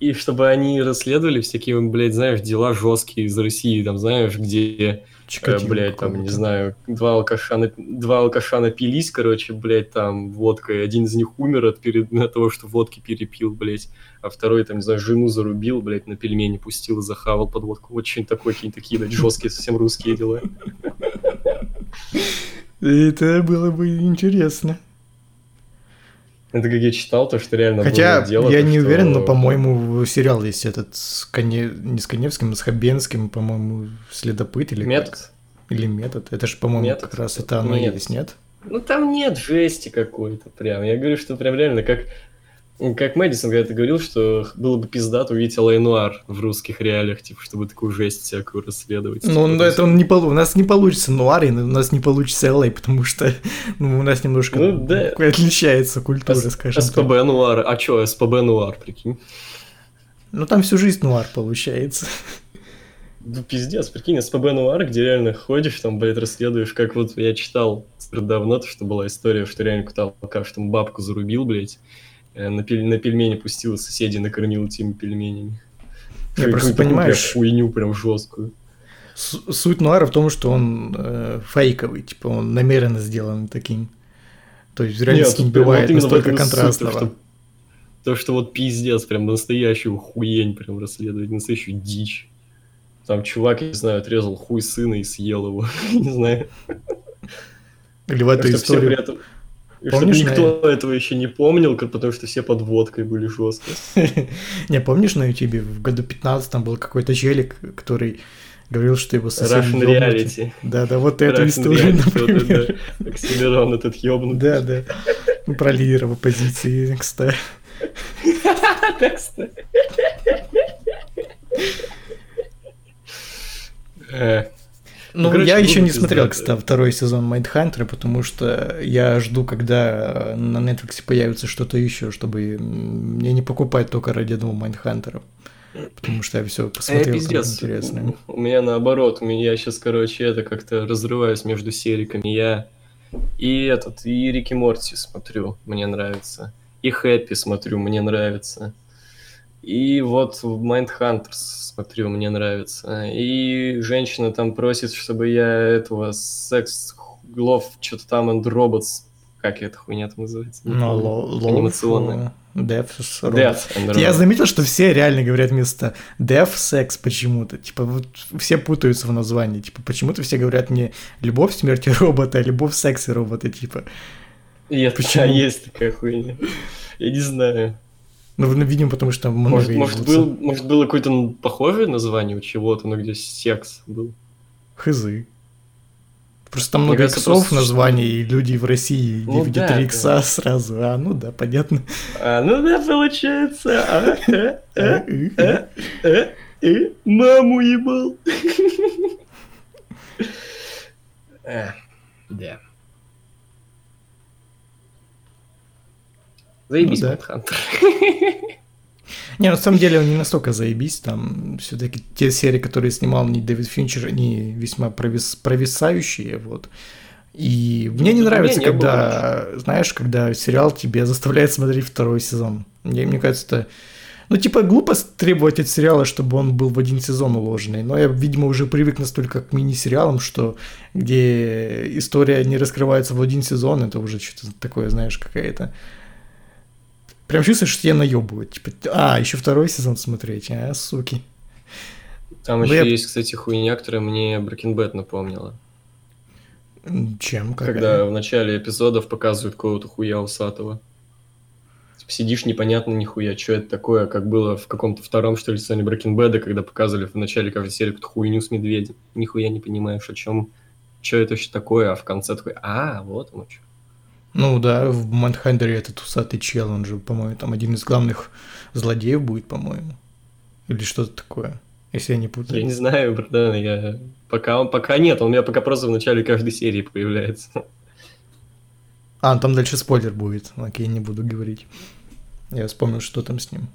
И чтобы они расследовали всякие, блядь, знаешь, дела жесткие из России, там, знаешь, где, э, Чикатило блядь, там, не знаю, два алкаша, нап- два алкаша напились, короче, блядь, там, водкой, один из них умер от, перед... от того, что водки перепил, блядь, а второй, там, не знаю, жену зарубил, блядь, на пельмени пустил и захавал под водку. Вот что-нибудь такое, какие-то такие, блядь, жесткие, совсем русские дела. Это было бы интересно. Это как я читал, то, что реально Хотя было дело, я то, не что- уверен, но, по-моему, сериал есть этот с Коне... не с Коневским, а с Хабенским, по-моему, следопыт или Метод? как? Или метод. Это же, по-моему, Метод. как раз это оно Нет. есть, нет? Ну там нет жести какой-то прям. Я говорю, что прям реально как как Мэдисон когда-то говорил, что было бы пиздато увидеть Алай Нуар в русских реалиях, типа, чтобы такую жесть всякую расследовать. Ну, ну, то это он не полу... у нас не получится нуарин, у нас не получится LA, потому что ну, у нас немножко Ну, да. отличается культура, есть скажем так. СПБ Нуар. А чё, СПБ Нуар, прикинь? Ну, там всю жизнь нуар получается. Ну, пиздец, прикинь, СПБ Нуар, где реально ходишь, там, блядь, расследуешь, как вот я читал давно, то, что была история, что реально кто-то алкаш там бабку зарубил, блядь, на, пель- на пельмени пустил, соседей накормил этими пельменями. Я просто понимаешь- хуйню прям жесткую. Суть Нуара в том, что он э, фейковый, типа он намеренно сделан таким. То есть в реальности не прям вот бывает именно в настолько и суть, то, контрастного. что- То, что вот пиздец, прям настоящую хуень прям расследовать, настоящую дичь. Там чувак, я не знаю, отрезал хуй сына и съел его. Не знаю. Или в эту при историю. этом... И чтобы Помнишь, никто этого еще не помнил, как- потому что все под водкой были жестко. Не, помнишь на ютубе в году 15 был какой-то челик, который говорил, что его сосед Russian reality. Да, да, вот эту историю, вот например. Оксимирон этот ёбнутый. Да, да. Ну, Про лидера в оппозиции, кстати. Так, кстати. Э, Ну, короче, я еще не смотрел, пиздато. кстати, второй сезон Майндхантера, потому что я жду, когда на Netflix появится что-то еще, чтобы мне не покупать только ради одного Майндхантера. Потому что я все Э, посмотрел, там пиздец. интересное. У меня наоборот, у меня сейчас, короче, это как-то разрываюсь между сериками. Я и этот, и Рики Морти смотрю, мне нравится. И Хэппи смотрю, мне нравится. И вот Mindhunters смотрю, мне нравится. И женщина там просит, чтобы я этого секс глов что-то там and robots как эта хуйня там называется? Ну, лов, Анимационная. э, Death с Death Я заметил, что все реально говорят вместо Death секс почему-то. Типа, вот все путаются в названии. Типа, почему-то все говорят не любовь смерти робота, а любовь секса робота, типа. И это Почему? есть такая хуйня. Я не знаю. Ну, видимо, потому что много Может, может, был, может, было какое-то похожее название у чего-то, но где секс был. Хызы. Просто там Мне много кажется, иксов просто, названий, и люди в России Ну не видят да, три да. икса сразу. А, ну да, понятно. А, ну да, получается. А, э, э, э, э, э, маму ебал. Да. Заебись, Ну да. Не, на самом деле он не настолько заебись, там все-таки те серии, которые снимал не Дэвид Финчер, они весьма провис- провисающие, вот. И мне не нравится, не, не когда, знаешь, когда сериал тебя заставляет смотреть второй сезон. Мне, мне кажется, это... Ну, типа, глупо требовать от сериала, чтобы он был в один сезон уложенный. Но я, видимо, уже привык настолько к мини-сериалам, что где история не раскрывается в один сезон, это уже что-то такое, знаешь, какая-то... Прям чувствуешь, что тебя наебывают. Типа, а, еще второй сезон смотреть, а, суки. Там Ну, еще я- есть, кстати, хуйня, которая мне Breaking Bad напомнила. Чем? Какая? Когда в начале эпизодов показывают какого-то хуя усатого. Типа сидишь непонятно нихуя, что это такое, как было в каком-то втором, что ли, сцене Breaking Bad, когда показывали в начале каждой серии какую-то хуйню с медведем. Нихуя не понимаешь, о чем, что это вообще такое, а в конце такой, а, вот оно что. Ну да, в Манхандере этот усатый чел, он же, по-моему, там один из главных злодеев будет, по-моему. Или что-то такое, если я не путаю. Я не знаю, братан, я... Пока, он, пока нет, он у меня пока просто в начале каждой серии появляется. А, там дальше спойлер будет. Окей, не буду говорить. Я вспомнил, что там с ним.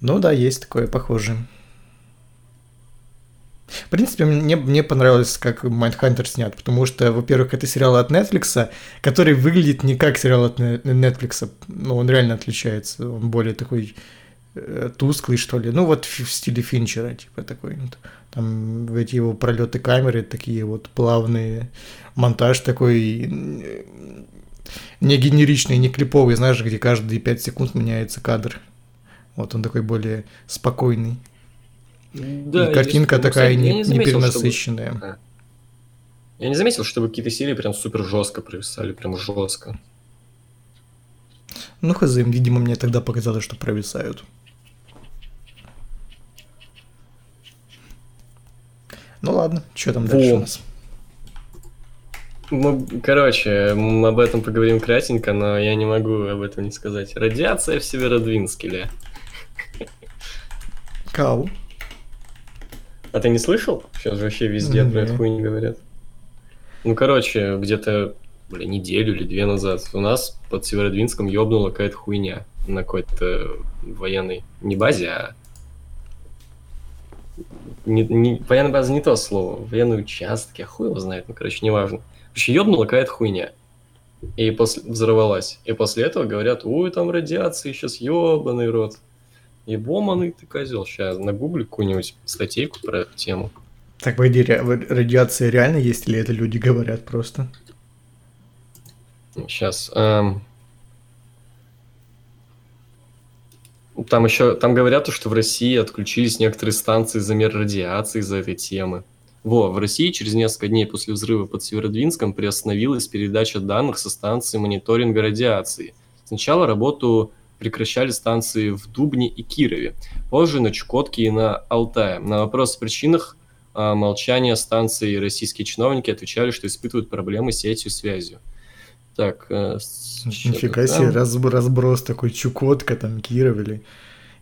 Ну да, есть такое похожее. В принципе, мне, мне понравилось, как Майндхантер снят, потому что, во-первых, это сериал от Netflix, который выглядит не как сериал от Netflix, но он реально отличается, он более такой э, тусклый, что ли, ну вот в стиле Финчера, типа такой, вот. там эти его пролеты камеры такие вот плавные, монтаж такой не генеричный, не клиповый, знаешь, где каждые 5 секунд меняется кадр. Вот он такой более спокойный. Да, и картинка есть, такая кстати, я не, не заметил, чтобы- перенасыщенная. Я не заметил, чтобы какие-то серии прям супер жестко провисали, прям жестко. Ну, хз, видимо, мне тогда показалось, что провисают. Ну ладно, что там дальше Во. у нас? Мы, короче, мы об этом поговорим кратенько, но я не могу об этом не сказать. Радиация в Северодвинске. Кау. А ты не слышал? Сейчас же вообще везде про эту хуйню говорят. Ну, короче, где-то, бля, неделю или две назад у нас под Северодвинском ёбнула какая-то хуйня на какой-то военной, не базе, а Не, не, военная база не то слово. Военный участок, я хуй его знает, ну, короче, неважно. Короче, ёбнула какая-то хуйня. И после взорвалась. И после этого говорят, ой, там радиация, сейчас ёбаный рот. Ебоманый ты козел. Сейчас нагуглю какую-нибудь статейку про эту тему. Так, погоди, ре- радиация реально есть или это люди говорят просто? Сейчас. эм. Там еще, там говорят, что в России отключились некоторые станции замер радиации из-за этой темы. Во, в России через несколько дней после взрыва под Северодвинском приостановилась передача данных со станции мониторинга радиации. Сначала работу прекращали станции в Дубне и Кирове, позже на Чукотке и на Алтае. На вопрос о причинах а, молчания станции российские чиновники отвечали, что испытывают проблемы с сетью связью. Так, э, Нифига себе, раз- разброс такой Чукотка, там, Киров или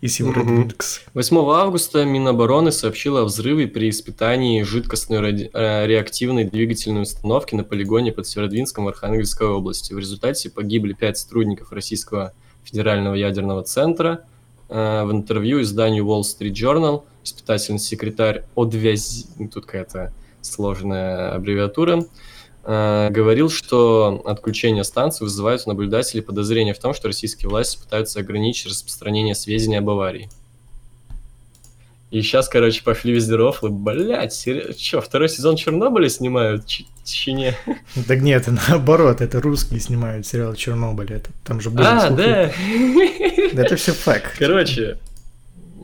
и Северодвинск. 8 августа Минобороны сообщила о взрыве при испытании жидкостной ради- э, реактивной двигательной установки на полигоне под Северодвинском в Архангельской области. В результате погибли пять сотрудников Российского федерального ядерного центра. Э, В интервью изданию Wall Street Journal испытательный секретарь Одвязи, тут какая-то сложная аббревиатура, э, говорил, что отключение станции вызывает у наблюдателей подозрение в том, что российские власти пытаются ограничить распространение сведений об аварии. И сейчас, короче, пошли везде рофлы. Блять, сери... чё, второй сезон Чернобыля снимают? Ч- Чечне. Так нет, наоборот, это русские снимают сериал Чернобыль. Это, там же были А, да. Да Это все факт. Короче,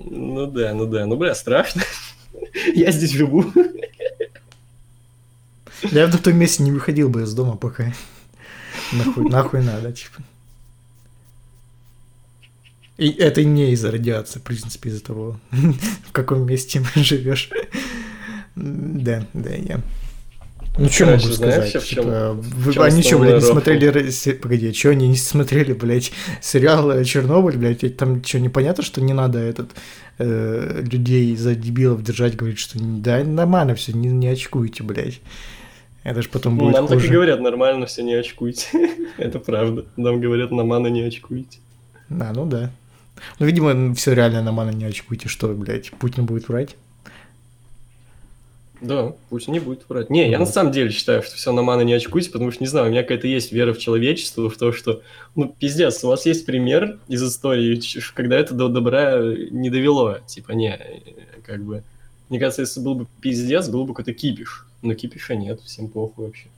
ну да, ну да, ну бля, страшно. Я здесь живу. Я на том месте не выходил бы из дома пока. Нахуй, нахуй надо, типа. И это не из-за радиации, в принципе, из-за того, в каком месте живешь. Да, да, я. Ну, что могу сказать? в Типа, чём они что, блядь, не смотрели... Погоди, что они не смотрели, блядь, сериал «Чернобыль», блядь? Там что, непонятно, что не надо этот э, людей за дебилов держать, говорит, что да, нормально все, не, не очкуйте, блядь. Это же потом Ну, будет нам так и хуже. говорят, нормально все, не очкуйте. Это правда. Нам говорят, на мана не очкуйте. А, ну да. Ну, видимо, все реально на мана не очкуйте, что, блядь, Путин будет врать. Да, пусть не будет врать. Не, я на самом деле считаю, что все на мана не очкуйте, потому что, не знаю, у меня какая-то есть вера в человечество, в то, что, ну, пиздец, у вас есть пример из истории, когда это до добра не довело. Типа, не, э, как бы... Мне кажется, если был бы пиздец, был бы какой-то кипиш. Но кипиша нет, всем похуй вообще.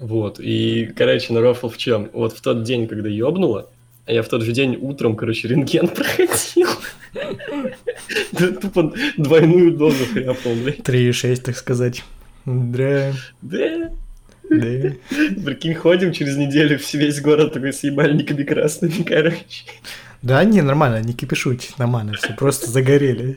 Вот, и, короче, на рофл в чем? Вот в тот день, когда ёбнуло, а я в тот же день утром, короче, рентген проходил. Да тупо двойную дозу хряпнул, блядь. 3,6, так сказать. Да, Да, да. прикинь, ходим через неделю все- весь город такой с ебальниками красными, короче. Да, не, нормально, не кипишуйте, нормально, все, просто загорели.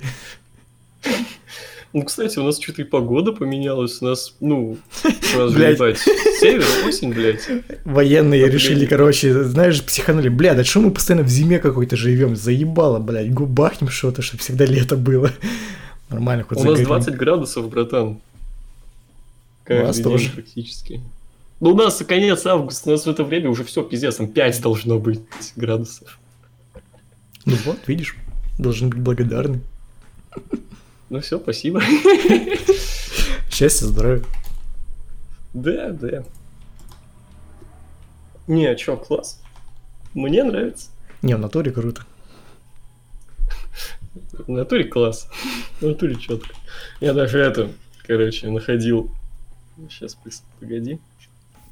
Ну, кстати, у нас что-то и погода поменялась, у нас, ну, сразу Блядь. ебать, север, осень, блядь. Военные решили, короче, знаешь, психанули, бля, да что мы постоянно в зиме какой-то живем, заебало, блядь, губахнем что-то, чтобы всегда лето было. Нормально, хоть У нас загорим. 20 градусов, братан. У нас тоже. практически. Ну, у нас конец августа, у нас в это время уже все пиздец, там 5 должно быть градусов. Ну вот, видишь, должны быть благодарны. Ну все, спасибо. Счастья, здоровья. Да, да. Не, а чё, класс. Мне нравится. Не, в натуре круто. В натуре класс. В натуре четко. Я даже это, короче, находил... Сейчас, погоди.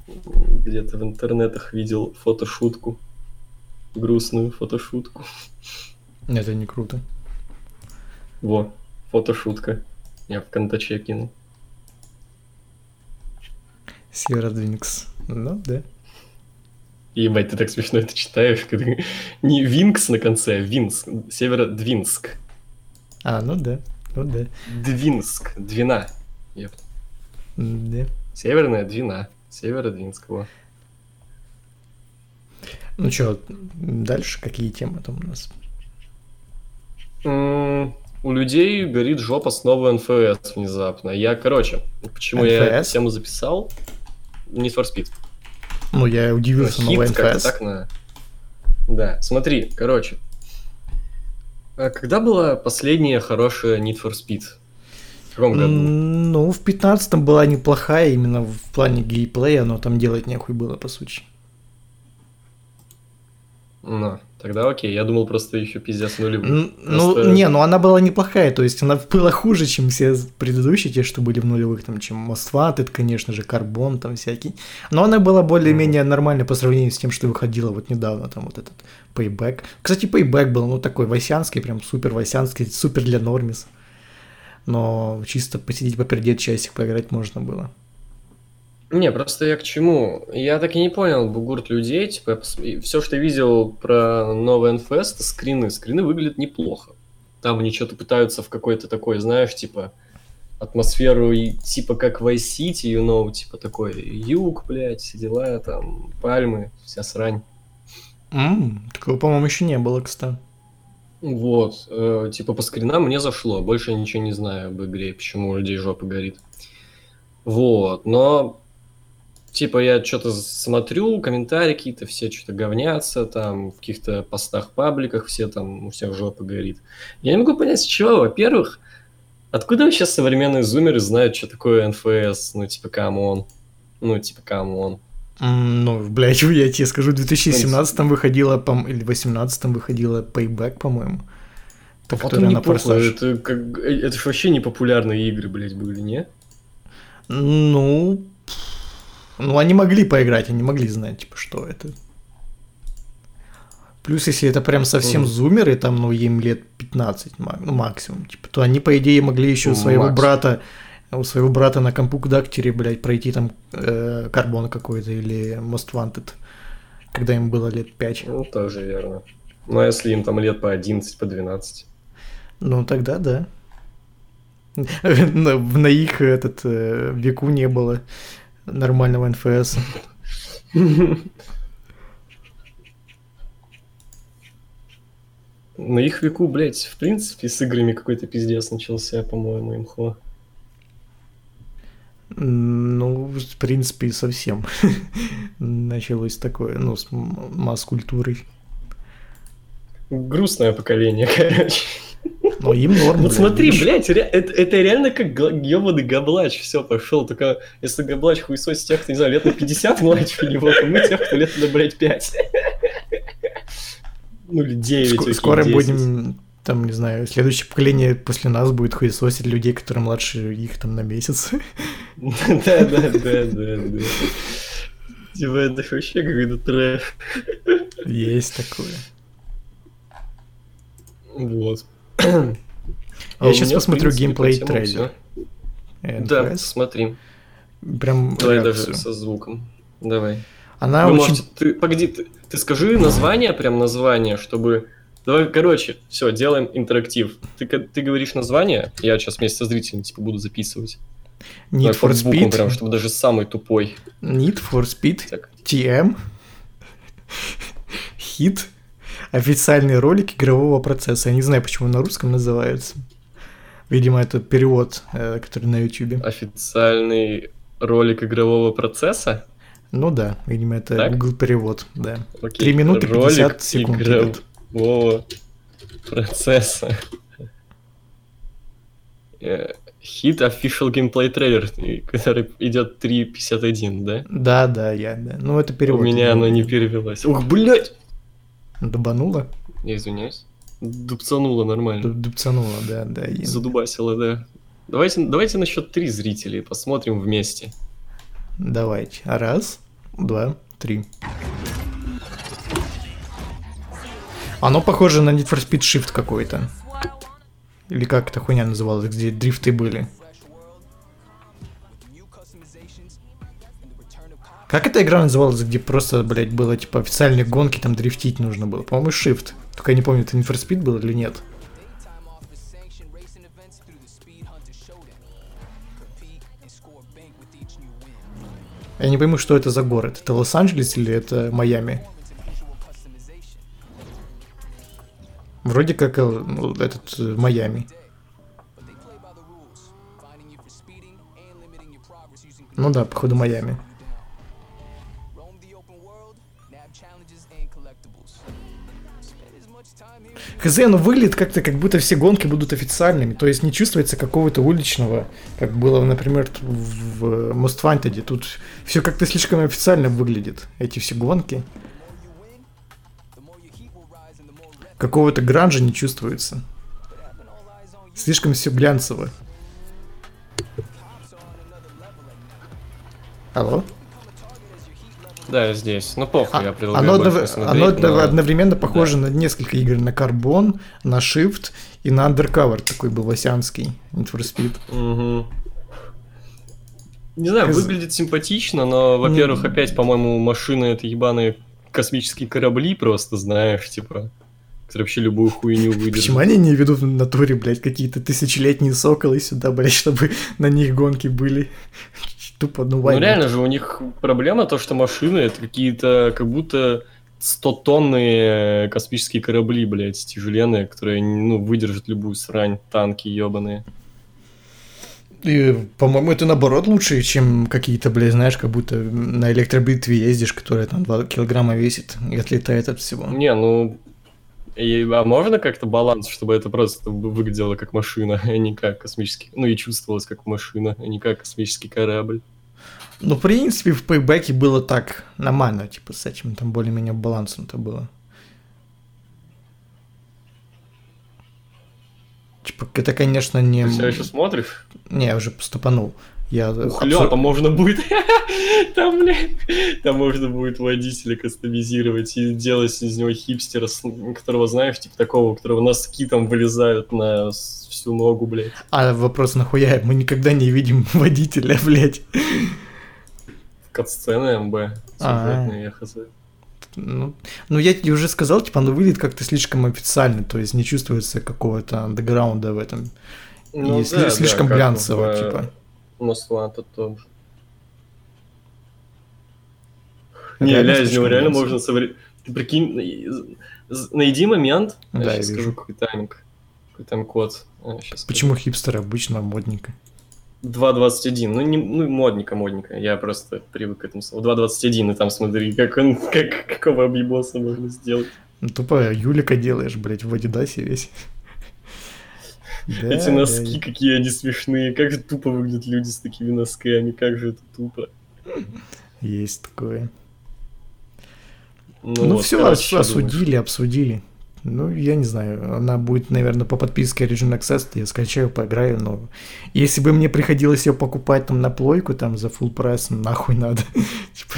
Где-то в интернетах видел фотошутку. Грустную фотошутку. Это не круто. Во, фотошутка. Я в контаче кинул. Северодвинкс. Ну, да. Ебать, ты так смешно это читаешь. когда Не Винкс на конце, а Винск. Северодвинск. А, ну да. Ну да. Двинск. Двина. М, Да. Северная Двина. Северодвинск. Во. Ну что, дальше какие темы там у нас? У людей горит жопа с новой НФС внезапно. Я, короче, почему я NFS? эту тему записал? Need for Speed. Ну, я удивился Хит новой как-то НФС. так на... Да, смотри, короче. А когда была последняя хорошая Need for Speed? В каком году? Ну, в 15-м была неплохая именно в плане геймплея, но там делать нехуй было, по сути. Ну, тогда окей. Я думал просто еще пиздец нулевых. Ну, Просто- не, ну она была неплохая, то есть она была хуже, чем все предыдущие, те, что были в нулевых, там, чем Wanted, конечно же, Карбон там всякий. Но она была более-менее нормальной по сравнению с тем, что выходило вот недавно, там вот этот Payback. Кстати, Payback был, ну, такой васянский, прям супер васянский, супер для нормис. Но чисто посидеть, попердеть часик, поиграть можно было. Не, просто я к чему? Я так и не понял бугурт людей. Типа, все, что я видел про новый НФС, это скрины. Скрины выглядят неплохо. Там они что-то пытаются в какой-то такой, знаешь, типа, атмосферу и типа как Vice City, you know, типа такой юг, блядь, все дела, там, пальмы, вся срань. М, такого, по-моему, еще не было, кстати. Вот, э, типа по скринам мне зашло, больше я ничего не знаю об игре, почему у людей жопа горит. Вот, но типа я что-то смотрю, комментарии какие-то, все что-то говнятся, там в каких-то постах, пабликах все там, у всех жопа горит. Я не могу понять, с чего, во-первых, откуда сейчас современные зумеры знают, что такое NFS, ну типа come on, ну типа come on. Ну, блядь, я тебе скажу, в 2017 выходила, пом- или в 2018 выходила Payback, по-моему. Вот которая не похуй, это, как, э, это ж вообще не популярные игры, блядь, были, не? Ну, ну, они могли поиграть, они могли знать, типа, что это. Плюс, если это прям совсем Мгм. зумеры, там, ну, им лет 15, ма- ну, максимум, типа, то они, по идее, могли еще у своего максимум. брата, у своего брата на компьютере, блядь, пройти там э, карбон какой-то или Most Wanted, когда им было лет 5. Ну, тоже верно. Ну, а если им там лет по 11, по 12? Ну, тогда да. На, на их этот э, веку не было нормального НФС. На их веку, блядь, в принципе, с играми какой-то пиздец начался, по-моему, имхо. Ну, в принципе, совсем началось такое, ну, с масс-культурой. Грустное поколение, короче. Но им норм. Вот блядь, смотри, блядь, это, это реально как ебаный габлач, все, пошел. Только если габлач хуесосит тех, кто, не знаю, лет на 50 младше него, то мы тех, кто лет на, блядь, 5. Ну, или 9. Ск- окей, Скоро 10. будем, там, не знаю, следующее поколение после нас будет хуесосить людей, которые младше их там на месяц. Да, да, да, да, да. Типа, это вообще какой-то трэш. Есть такое. Вот. Я А у сейчас посмотрю геймплей трейлер. всё. Да, смотри. Прям Давай реакцию. даже со звуком. Давай. Она Вы очень... можете... Ты, погоди, ты, ты скажи название, прям название, чтобы... Давай, короче, все, делаем интерактив. Ты, ты говоришь название, я сейчас вместе со зрителями типа буду записывать. Need Давай for Speed, прям, чтобы даже самый тупой. Need for Speed, Так. TM, хит, официальный ролик игрового процесса. Я не знаю, почему на русском называется. Видимо, это перевод, э, который на YouTube. Официальный ролик игрового процесса. Ну да, видимо, это Так? Google перевод, да. Окей. Три минуты Ролик 50 секунд идет. игрового процесса. Э, Хит official gameplay трейлер, который идет 3.51, да? Да, да, я, да. Ну, это перевод. У меня оно не перевелось. Ух, блядь! Добануло? Я извиняюсь. Дубцануло нормально. Дуб- Дубцануло, да, да. и- Задубасило, да. Давайте, давайте на счет три зрителей посмотрим вместе. Давайте. Раз, два, три. Оно похоже на Need for Speed Shift какой-то. Или как эта хуйня называлась, где дрифты были. Как эта игра называлась, где просто, блядь, было типа официальные гонки, там дрифтить нужно было? По-моему, Shift. Только я не помню, это Need for Speed был или нет. Я не пойму, что это за город. Это Лос-Анджелес или это Майами? Вроде как э, ну, этот э, Майами. Ну да, походу Майами. Хз, ну выглядит как-то, как будто все гонки будут официальными, то есть не чувствуется какого-то уличного, как было, например, в в Most Wanted. Тут все как-то слишком официально выглядит, эти все гонки. Какого-то гранжа не чувствуется. Слишком все глянцево. Алло? Да, здесь. Ну, похуй, А- я предлагаю оно, больше посмотреть, оно но- одно- одновременно похоже на несколько игр, на Карбон, на Shift и на Undercover, такой был осянский Need for Speed. Мгм. Не знаю, Хз. выглядит симпатично, но, во-первых, М. опять, по-моему, машины это ебаные космические корабли просто, знаешь, типа, которые вообще любую хуйню выдержат. Почему они не ведут в натуре, блядь, какие-то тысячелетние соколы сюда, блядь, чтобы на них гонки были? Тупо, ну, Ну реально же у них проблема то, что машины это какие-то как будто 100-тонные космические корабли, блядь, тяжеленные, которые, ну, выдержат любую срань, танки ебаные. И, по-моему, это наоборот лучше, чем какие-то, блядь, знаешь, как будто на электробритве ездишь, которая там 2 килограмма весит и отлетает от всего. Не, ну, и- а можно как-то баланс, чтобы это просто вы- выглядело как машина, а не как космический, ну и чувствовалось как машина, а не как космический корабль. Ну, в принципе, в пейбеке было так нормально, типа, с этим там более-менее балансом-то было. Типа, это, конечно, не... Ты все еще смотришь? Не, я уже стопанул. Я Ух, абсо- ля, там можно будет, там, блядь, там можно будет водителя кастомизировать и делать из него хипстера, которого, знаешь, типа такого, у которого носки там вылезают на всю ногу, блядь. А вопрос нахуя? Мы никогда не видим водителя, блядь. Кат-сцены МБ, А. сюжетные, я хз. Ну, ну, я тебе уже сказал, типа, оно выглядит как-то слишком официально, то есть не чувствуется какого-то андеграунда в этом. Ну и сли- слишком как глянцево, в, э, типа. Wanted тоже. Не, Реально слишком него реально можно совре... Ты прикинь, найди момент, Да, я я скажу, какой тайминг, какой там код. Сейчас Почему хипстеры обычно модненько? 2.21, ну, не, ну, модненько, модненько, я просто привык к этому слову. 2.21, и там смотри, как он, как, какого объебоса можно сделать. Ну, тупо Юлика делаешь, блядь, в Адидасе весь. Эти носки, какие они смешные, как же тупо выглядят люди с такими носками, как же это тупо. Есть такое. Ну, Ну, все, осудили, обсудили. Ну, я не знаю, она будет, наверное, по подписке Origin Access, я скачаю, поиграю, но если бы мне приходилось ее покупать там на плойку, там за full прайс, ну, нахуй надо. Типа.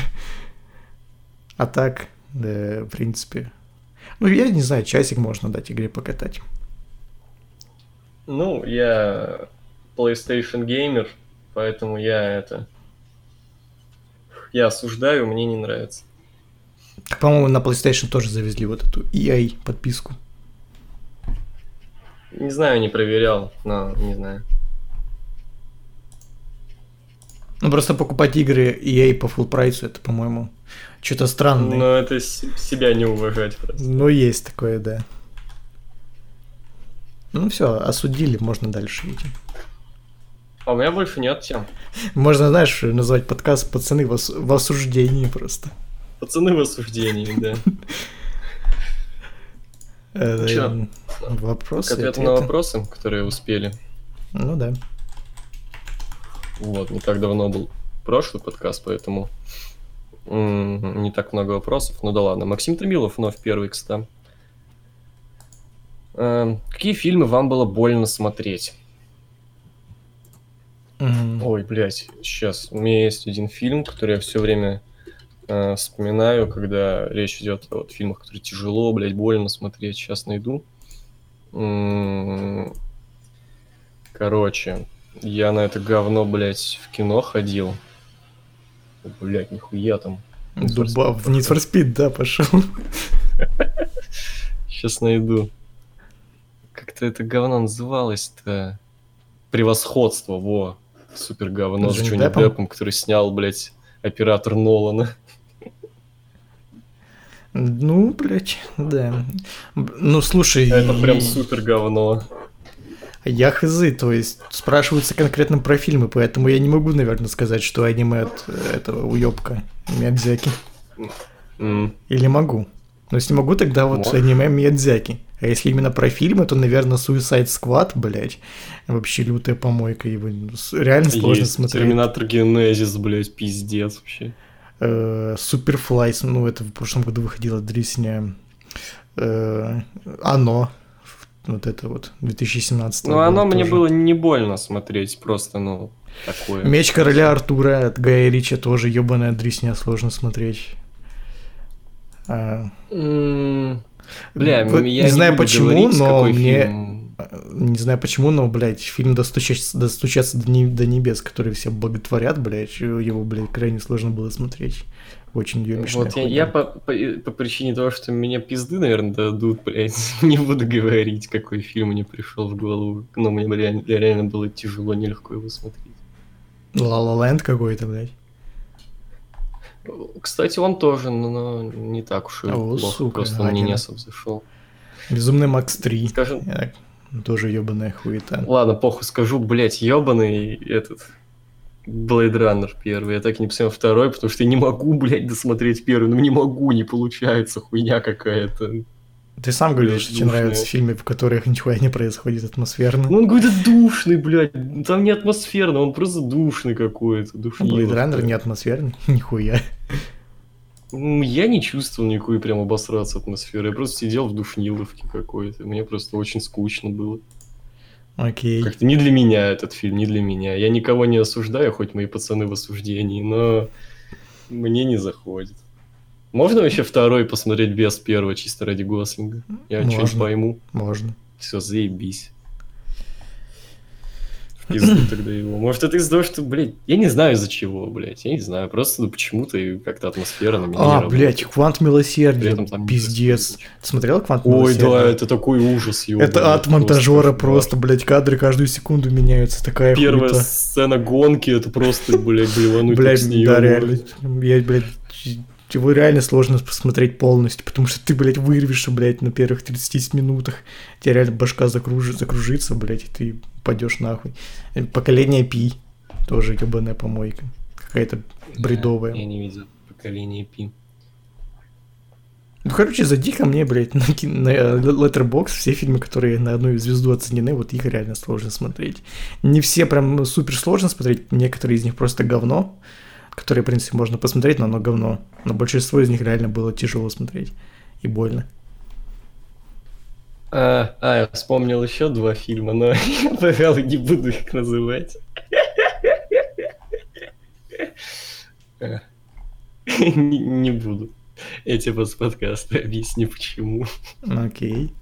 А так, да, в принципе. Ну, я не знаю, часик можно дать игре покатать. Ну, я PlayStation геймер, поэтому я это... Я осуждаю, мне не нравится. По-моему, на PlayStation тоже завезли вот эту EA подписку. Не знаю, не проверял, но не знаю. Ну, просто покупать игры EA по full прайсу, это, по-моему, что-то странное. Но это себя не уважать просто. Ну, есть такое, да. Ну все, осудили, можно дальше идти. А у меня больше нет тем. Можно, знаешь, назвать подкаст «Пацаны в, ос- в осуждении» просто. Пацаны в осуждении, да. Э, чё? м, Вопросы, К ответу на вопросы, которые успели. Ну да. Вот, не так давно был прошлый подкаст, поэтому не так много вопросов. Ну да ладно. Максим Тремилов вновь первый, кстати. Эм, Какие фильмы вам было больно смотреть? М, Ой, блядь, сейчас. У меня есть один фильм, который я все время э, вспоминаю, когда речь идет о вот, фильмах, которые тяжело, блядь, больно смотреть. Сейчас найду. М, Короче, я на это говно, блядь, в кино ходил. Блядь, нихуя там. Дуба в Need for Speed, да, пошел. Сейчас найду. Как-то это говно называлось-то? Превосходство, во. Супер говно с Джонни Джонни Деппом? Деппом, который снял, блядь, оператор Нолана. Ну, блядь, да. Ну, слушай, Это прям супер говно. я хз, то есть спрашиваются конкретно про фильмы, поэтому я не могу, наверное, сказать, что аниме от э, этого уёбка Миядзяки. М, Или могу? Но если могу, тогда вот Можешь. аниме Миядзяки. А если именно про фильмы, то, наверное, Suicide Squad, блядь, вообще лютая помойка, его реально сложно Есть смотреть. Терминатор Генезис, блядь, пиздец вообще. Э, Суперфлай, ну, это в прошлом году выходила дресня. Э, Оно, вот это вот, 2017 Ну, оно мне тоже. было не больно смотреть, просто, ну, такое. Меч короля Артура от Гая Рича тоже ебаная дресня, сложно смотреть. А, Бля, Вот я не знаю почему, но мне- фильм. Не знаю почему, но, блядь, фильм «Достучаться, достучаться до, не- до небес», который все боготворят, блядь, его, блядь, крайне сложно было смотреть. Очень ёбищная Вот я, я по, по, по причине того, что меня пизды, наверное, дадут, блядь, не буду говорить, какой фильм мне пришел в голову. Но мне реально, реально было тяжело, нелегко его смотреть. Ла Ла Ленд какой-то, блядь. Кстати, он тоже, но, не так уж и О, плохо, сука, просто он мне не особо зашел. Безумный Макс 3. Скажем, Э, Тоже ебаная хуета. ладно, похуй скажу, блядь, ебаный этот Blade Runner первый. Я так и не посмотрел второй, потому что я не могу, блядь, досмотреть первый. Ну не могу, не получается, хуйня какая-то. Ты сам говорил, что тебе нравятся фильмы, в которых нихуя не происходит атмосферно. Ну он какой-то душный, блядь. Там не атмосферно, он просто душный какой-то. Blade Runner не атмосферный, нихуя. Я не чувствовал никакой прям обосраться атмосферы. Я просто сидел в душниловке какой-то. Мне просто очень скучно было. Окей. Как-то не для меня этот фильм, не для меня. Я никого не осуждаю, хоть мои пацаны в осуждении, но мне не заходит. Можно вообще второй посмотреть без первого, чисто ради Гослинга? Я что-нибудь пойму. Можно. Все, заебись. Пизду тогда его. Может, это из-за того, что, блядь, я не знаю из-за чего, блядь. Я не знаю. Просто ну, почему-то и как-то атмосфера на меня не А, работает. блядь, Квант Милосердия, там пиздец. Ты смотрел Квант Ой, Милосердия? да, это такой ужас, ёбаный, Это от монтажера кошмар. просто, блядь, кадры каждую секунду меняются, такая Первая хуета. сцена гонки, это просто, блядь, блевануть Блядь, да, реально. Я, блядь, его реально сложно посмотреть полностью, потому что ты, блядь, вырвешься, блядь, на первых 30 минутах. Тебе реально башка закружи- закружится, блядь, и ты пойдешь нахуй. Поколение Пи. Тоже ебаная помойка. Какая-то бредовая. Я не видел поколение Пи. Ну, короче, зайди ко мне, блядь, на, ки- на Letterboxd, все фильмы, которые на одну звезду оценены, вот их реально сложно смотреть. Не все прям супер сложно смотреть, некоторые из них просто говно, которые, в принципе, можно посмотреть, но оно говно. Но большинство из них реально было тяжело смотреть и больно. А, а, я вспомнил еще два фильма, но я, пожалуй, не буду их называть. А, Не не буду. Я тебе после подкаста объясню, почему. Окей.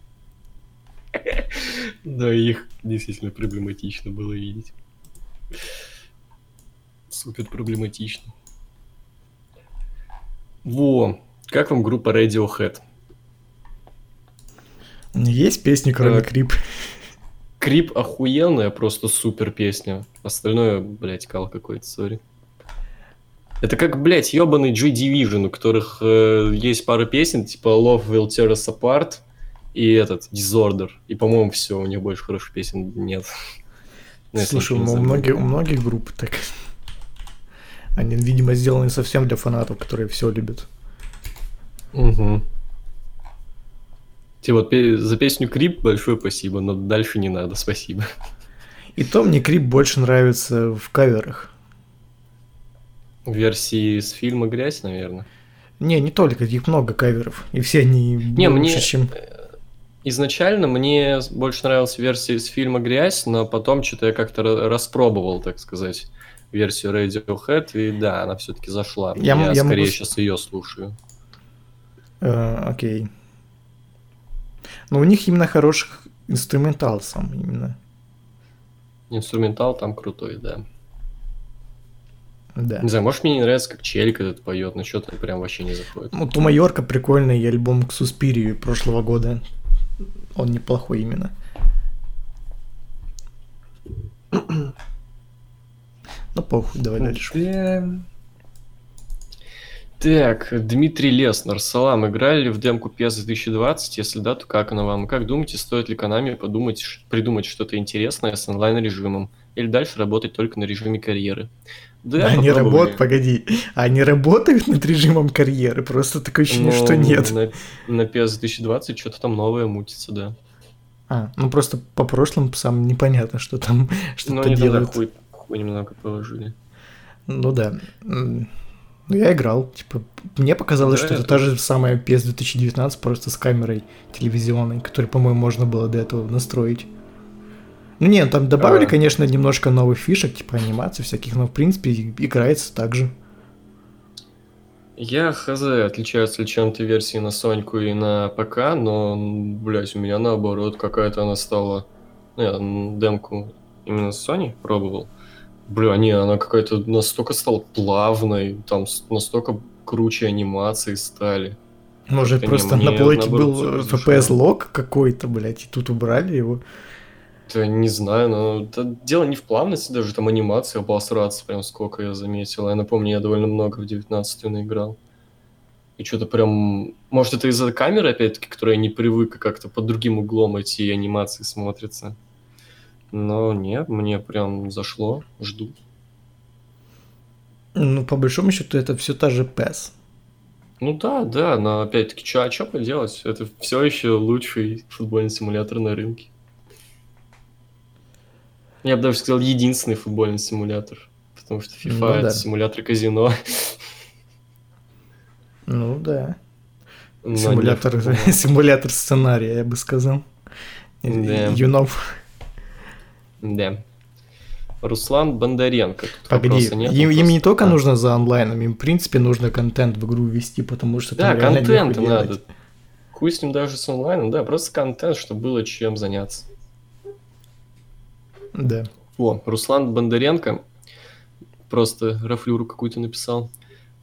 Да, их действительно проблематично было видеть. Супер проблематично. Во, как вам группа Radiohead? Есть песни, кроме Так. Крип? Крип охуенная, просто супер песня. Остальное, блядь, кал какой-то, сори. Это как, блядь, ебаный Joy Division, у которых э, есть пара песен, типа Love Will Tear Us Apart и этот, Disorder. И, по-моему, все, у них больше хороших песен нет. Ну, Слушай, у многих, у многих групп так. Они, видимо, сделаны совсем для фанатов, которые все любят. Мгм. Тебе вот за песню Крип большое спасибо, но дальше не надо, спасибо. И то мне Крип больше нравится в каверах. Версии с фильма «Грязь», наверное. Не, не только, их много каверов. И все они Не, лучше, мне- чем... Изначально мне больше нравилась версия из фильма «Грязь», но потом что-то я как-то ра- распробовал, так сказать, версию Radiohead, и да, она все-таки зашла. Я Я, я скорее могу сейчас ее слушаю. Э, окей. Но у них именно хороших инструментал сам именно. Инструментал там крутой, да. Да. Не знаю, может мне не нравится, как Челик этот поет, но что-то прям вообще не заходит. Ну, у Майорка прикольный альбом к Суспирию прошлого года. Он неплохой именно. Ну, похуй, давай дальше. Да. Так, Дмитрий Леснер, салам, играли ли в демку PS 2020? Если да, то как она вам? Как думаете, стоит ли Konami подумать, придумать что-то интересное с онлайн-режимом? Или дальше работать только на режиме карьеры? Да, они работают, погоди, они работают над режимом карьеры, просто такое ощущение, Ну, что нет. На, на PS 2020 что-то там новое мутится, да. А, ну просто по прошлым псам непонятно, что там Ну, что-то тогда делают. хуй, немного положили. Ну да. Ну я играл, типа, мне показалось, Да, что это та же самая PS 2019, просто с камерой телевизионной, которую, по-моему, можно было до этого настроить. Ну нет, там добавили, А. конечно, немножко новых фишек, типа анимаций всяких, но в принципе играется так же. Я хз, отличаются ли чем-то версии на Соньку и на ПК, но, блять, у меня наоборот какая-то она стала... Ну, я демку именно с Sony пробовал. Бля, не, она какая-то настолько стала плавной, там настолько круче анимации стали. Может, Как-то просто не- на наоборот, был э. FPS-лог какой-то, блядь, и тут убрали его. Да не знаю, но это дело не в плавности даже, там анимация обосраться прям сколько я заметил. Я напомню, я довольно много в 19 наиграл. И что-то прям... Может, это из-за камеры, опять-таки, которая не привык как-то под другим углом эти анимации смотрятся. Но нет, мне прям зашло, жду. Ну, по большому счету, это все та же PES. Ну да, да, но опять-таки, что, а что поделать? Это все еще лучший футбольный симулятор на рынке. Я бы даже сказал, единственный футбольный симулятор. Потому что FIFA Ну это да. симулятор казино. Ну да. но Симулятор, футбол. симулятор сценария, я бы сказал. Да. Юнов. Да. Руслан Бондаренко. Тут Погоди, нет, им, им не только А. нужно за онлайном, им в принципе нужно контент в игру ввести, потому что Да, там контент надо. делать. Хуй с ним даже с онлайном, да, просто контент, чтобы было чем заняться. Да. О, Руслан Бондаренко просто рафлюру какую-то написал.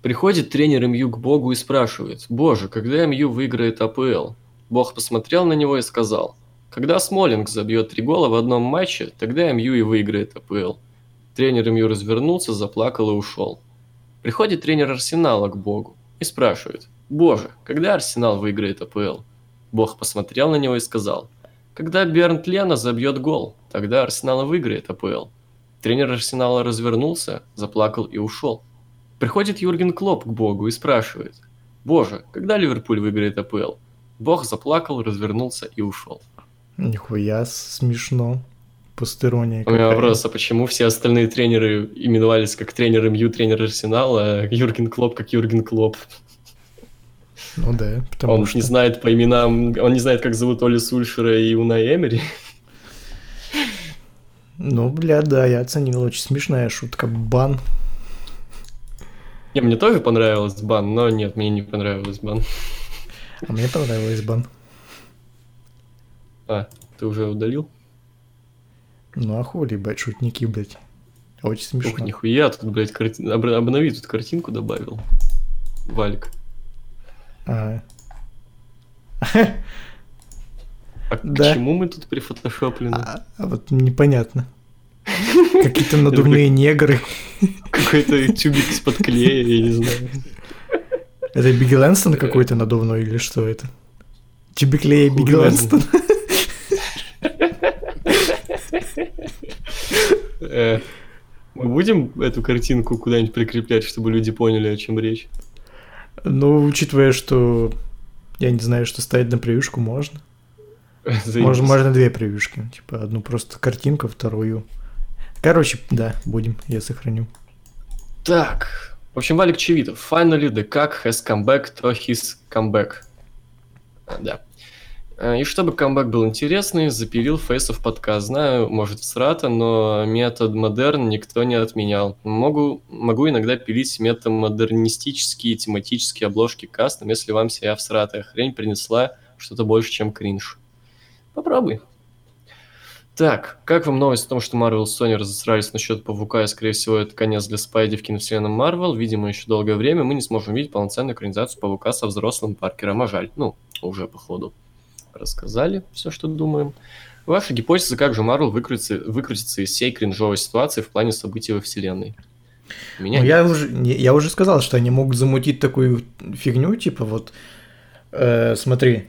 Приходит тренер МЮ к Богу и спрашивает, «Боже, когда МЮ выиграет АПЛ?» Бог посмотрел на него и сказал, «Когда Смолинг забьет три гола в одном матче, тогда МЮ и выиграет АПЛ». Тренер МЮ развернулся, заплакал и ушел. Приходит тренер Арсенала к Богу и спрашивает, «Боже, когда Арсенал выиграет АПЛ?» Бог посмотрел на него и сказал, когда Бернт Лена забьет гол, тогда Арсенал выиграет АПЛ. Тренер Арсенала развернулся, заплакал и ушел. Приходит Юрген Клоп к Богу и спрашивает, «Боже, когда Ливерпуль выиграет АПЛ?» Бог заплакал, развернулся и ушел. Нихуя смешно. Постерония У меня вопрос, а почему все остальные тренеры именовались как тренер МЮ, тренер Арсенала, а Юрген Клоп как Юрген Клоп? Ну да, потому Он что... не знает по именам, он не знает, как зовут Оли Сульшера и Унай Эмери. Ну, бля, да, я оценил. Очень смешная шутка. Бан. Не, мне тоже понравилось бан, но нет, мне не понравилось бан. А мне понравилось бан. А, ты уже удалил? Ну, а хули, блядь, шутники, блядь. Очень смешно. Ух, нихуя, тут, блядь, карти... обра- обнови, тут картинку добавил. Валик. Ага. А Да. к чему мы тут прифотошоплены? А, а вот непонятно. Какие-то надувные негры. Какой-то тюбик из-под клея, я не знаю. Это Бигги Лэнстон какой-то надувной или что это? Тюбик Лея Бигги Лэнстон. Э, Мы будем эту картинку куда-нибудь прикреплять, чтобы люди поняли, о чем речь? Ну, учитывая, что я не знаю, что ставить на превьюшку можно. Можно, можно две превьюшки. Типа одну просто картинку, вторую. Короче, да, будем, я сохраню. Так, в общем, Валик Чевитов. Finally, the cock has come back to his comeback. Да. А, И чтобы камбэк был интересный, запилил фейсов подкаст. Знаю, может, всрато, но метод модерн никто не отменял. Могу, могу иногда пилить метамодернистические тематические обложки кастом, если вам сия всратая хрень принесла что-то больше, чем кринж. Попробуй. Так, как вам новость о том, что Marvel и Sony разосрались насчет Павука, и, скорее всего, это конец для Спайди в киновселенной Marvel? Видимо, еще долгое время мы не сможем видеть полноценную экранизацию Павука со взрослым Паркером, а жаль. Ну, уже, походу, рассказали все, что думаем. Ваша гипотеза, как же Marvel выкрутится, выкрутится из всей кринжовой ситуации в плане событий во вселенной? Меня Ну, я уже, я уже сказал, что они могут замутить такую фигню, типа вот, э, смотри,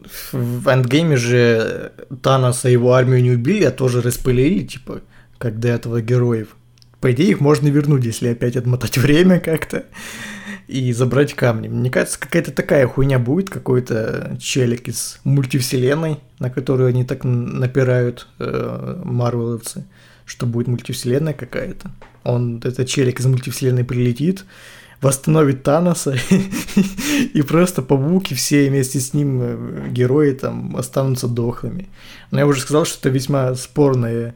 в- в эндгейме же Таноса и его армию не убили, а тоже распылили, типа, как до этого героев. по идее их можно вернуть, если опять отмотать время как-то и забрать камни. Мне кажется, какая-то такая хуйня будет, какой-то челик из мультивселенной, на которую они так напирают, э, марвеловцы, что будет мультивселенная какая-то. Он, этот челик из мультивселенной прилетит, восстановит Таноса, и просто павуки все вместе с ним э, герои там останутся дохлыми. Но я уже сказал, что это весьма спорное,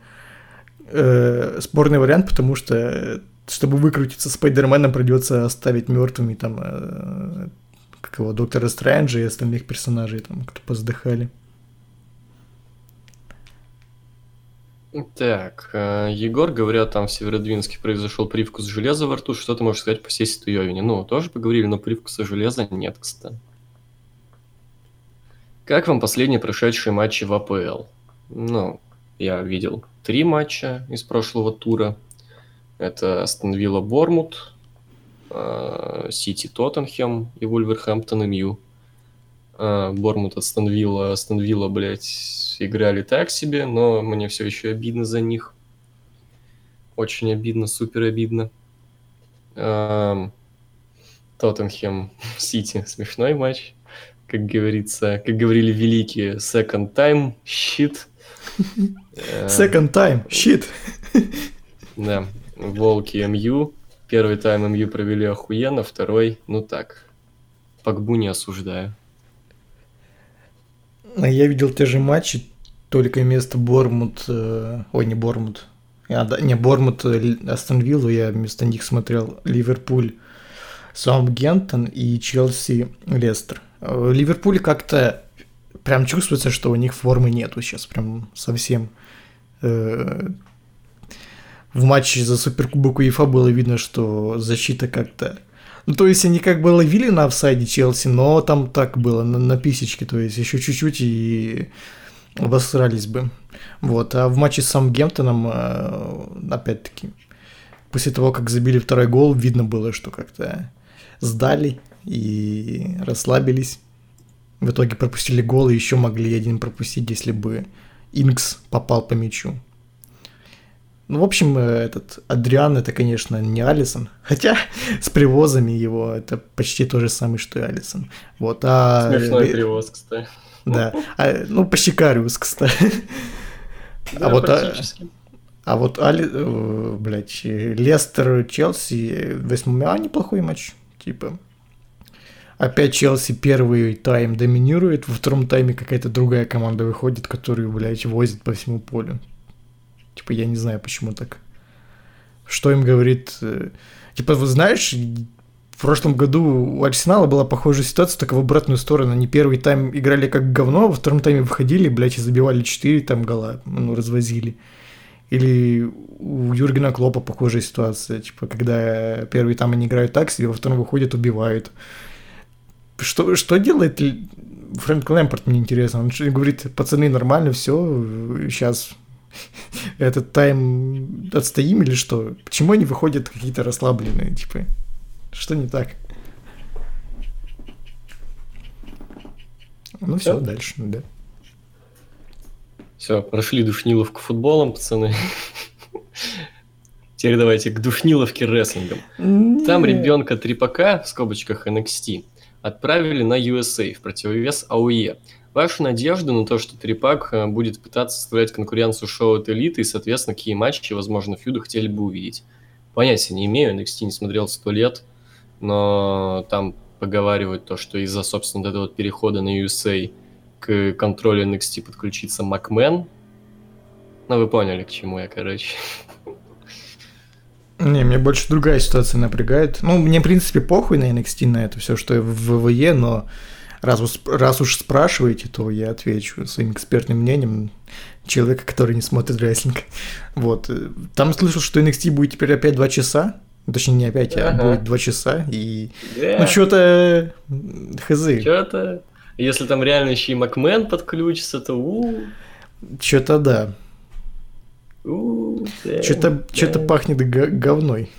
э, спорный вариант, потому что чтобы выкрутиться Спайдерменом, придется оставить мертвыми там э, как его, Доктора Стрэнджа и остальных персонажей, там, кто поздыхали. Так, э, Егор, говорят, там в Северодвинске произошел привкус железа во рту. Что ты можешь сказать по Сеситу Йовине? Ну, тоже поговорили, но привкуса железа нет, кстати. Как вам последние прошедшие матчи в АПЛ? Ну, я видел три матча из прошлого тура. Это Астон Вилла Бормут, э, Сити Тоттенхэм и Вульверхэмптон МЮ. Э, Бормут Астон Вилла, Астон Вилла, блядь, играли так себе, но мне все еще обидно за них. Очень обидно, супер обидно. Эм, Тоттенхэм Сити. Смешной матч. Как говорится, как говорили великие, second time, shit. Э, second time, shit. Да, Волки МЮ. Первый тайм МЮ провели охуенно, второй, ну так, Пакбу не осуждаю. А я видел те же матчи, только вместо Бормут, э, ой, не Бормут, а, да, не Бормут, э, Астон Виллу, я вместо них смотрел Ливерпуль, Саутгемптон и Челси Лестер. В Ливерпуле как-то прям чувствуется, что у них формы нету сейчас, прям совсем. В матче за Суперкубок УЕФА было видно, что защита как-то... Ну, то есть они как бы ловили на офсайде Челси, но там так было, на, на писечке, то есть еще чуть-чуть и обосрались бы. Вот, а в матче с Самгемптоном, э, опять-таки, после того, как забили второй гол, видно было, что как-то сдали и расслабились. В итоге пропустили гол и еще могли один пропустить, если бы Инкс попал по мячу. Ну, в общем, э, этот Адриан это, конечно, не Алисон. Хотя с привозами его это почти то же самое, что и Алисон. Вот, а... Смешной привоз, кстати. Да. А, ну, почти Кариус, кстати. Да, а вот, а, а вот Али, э, блядь, Лестер, Челси, восьмой, а неплохой матч, типа. Опять Челси первый тайм доминирует, во втором тайме какая-то другая команда выходит, которую, блядь, возит по всему полю. Типа, я не знаю, почему так. Что им говорит... Э, типа, вы знаешь, в прошлом году у Арсенала была похожая ситуация, только в обратную сторону. Они первый тайм играли как говно, во втором тайме выходили, блядь, и забивали 4 там гола, ну, развозили. Или у Юргена Клопа похожая ситуация, типа, когда первый там они играют так себе, во втором выходят, убивают. Что, что делает Фрэнк Лэмпорт, мне интересно. Он говорит, пацаны, нормально, все, сейчас этот тайм отстоим или что? Почему они выходят какие-то расслабленные, типа? Что не так? Ну все, дальше, ну да. Все, прошли душниловку футболом, пацаны. Теперь давайте к душниловке рестлингом. Там ребенка Трипака, в скобочках NXT, отправили на USA в противовес АУЕ. Вашу надежду на то, что Трипак э, будет пытаться составлять конкуренцию шоу от элиты и, соответственно, какие матчи, возможно, фьюды хотели бы увидеть? Понятия не имею, NXT не смотрел сто лет, но там поговаривают то, что из-за, собственно, этого вот перехода на USA к контролю NXT подключится Макмен. Ну, вы поняли, к чему я, короче. Не, мне больше другая ситуация напрягает. Ну, мне, в принципе, похуй на NXT, на это все, что в ВВЕ, но раз, раз уж спрашиваете, то я отвечу своим экспертным мнением человека, который не смотрит рестлинг. Вот. Там слышал, что NXT будет теперь опять два часа. Точнее, не опять, а будет два часа. И... Yeah. Ну, что-то... Хз. Что-то... Если там реально еще и Макмен подключится, то у Что-то да. Что-то что пахнет говной.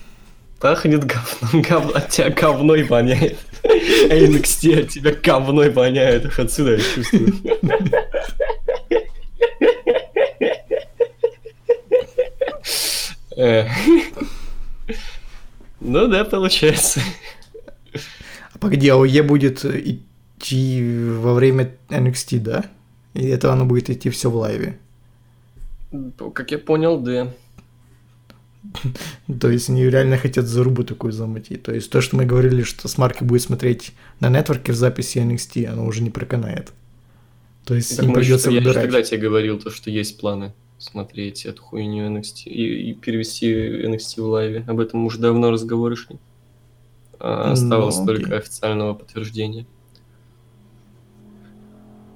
Пахнет говном, говно, от тебя говной воняет. NXT от тебя говной воняет, ах отсюда я чувствую. Ну да, получается. А погоди, АОЕ будет идти во время NXT, да? И это оно будет идти все в лайве? Как я понял, да. То есть они реально хотят зарубу такую замутить. То есть то, что мы говорили, что Смарки будет смотреть на нетворке в записи NXT, оно уже не проканает. То есть Так им мы придется что- я выбирать. тогда тебе говорил, то, что есть планы смотреть эту хуйню NXT и, и перевести NXT в лайве. Об этом уже давно разговоры шли. А, Ну, Осталось окей. только официального подтверждения.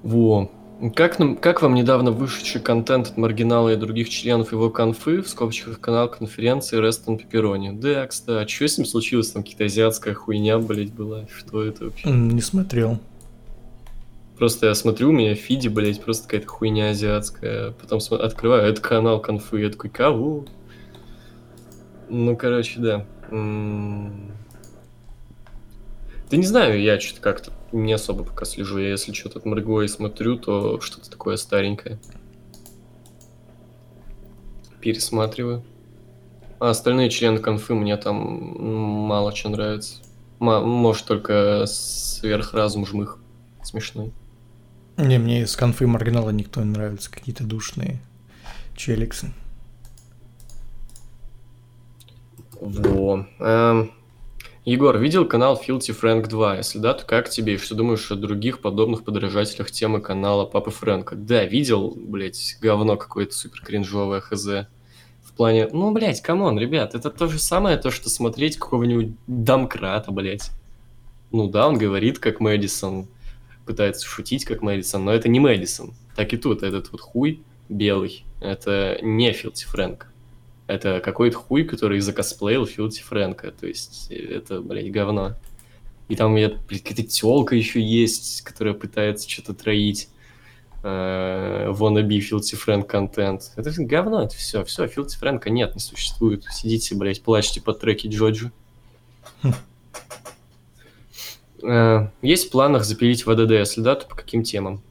Во. Как, нам, как вам недавно вышедший контент от Маргинала и других членов его конфы, в скобочках канал конференции Рестон Пепперони? Да, кстати, что с ним случилось? Там какая-то азиатская хуйня, блять, была. Что это вообще? М, Не смотрел. Просто я смотрю, у меня в фиде, блядь, просто какая-то хуйня азиатская. Потом смо- открываю, это канал конфы. Я такой, кого? Ну, короче, да. М. Да не знаю, я что-то как-то не особо пока слежу. Я если что-то от Марго и смотрю, то что-то такое старенькое. Пересматриваю. А остальные члены конфы мне там м, мало что нравится. Ма- может, только сверхразум жмых смешной. Не, мне из конфы маргинала никто не нравится. Какие-то душные челиксы. Во. Эм, Егор, видел канал Filthy Frank 2? Если да, то как тебе? И что думаешь о других подобных подражателях темы канала Папы Фрэнка? Да, видел, блять, говно какое-то супер кринжовое хз. В плане, ну, блять, come on, ребят, это то же самое, то, что смотреть какого-нибудь домкрата, блять. Ну да, он говорит, как Мэдисон, пытается шутить, как Мэдисон, но это не Мэдисон. Так и тут, этот вот хуй белый, это не Филти Фрэнк. Это какой-то хуй, который закосплеил Филти Фрэнка. То есть э, это, блядь, говно. И там, я, блядь, какая-то телка еще есть, которая пытается что-то троить. Э, wannabe Филти Фрэнк контент. Это говно, это все. Все, Филти Фрэнка нет, не существует. Сидите, блядь, плачьте под треки Джоджи. Э, Есть в планах запилить ВДД, если да, то по каким темам?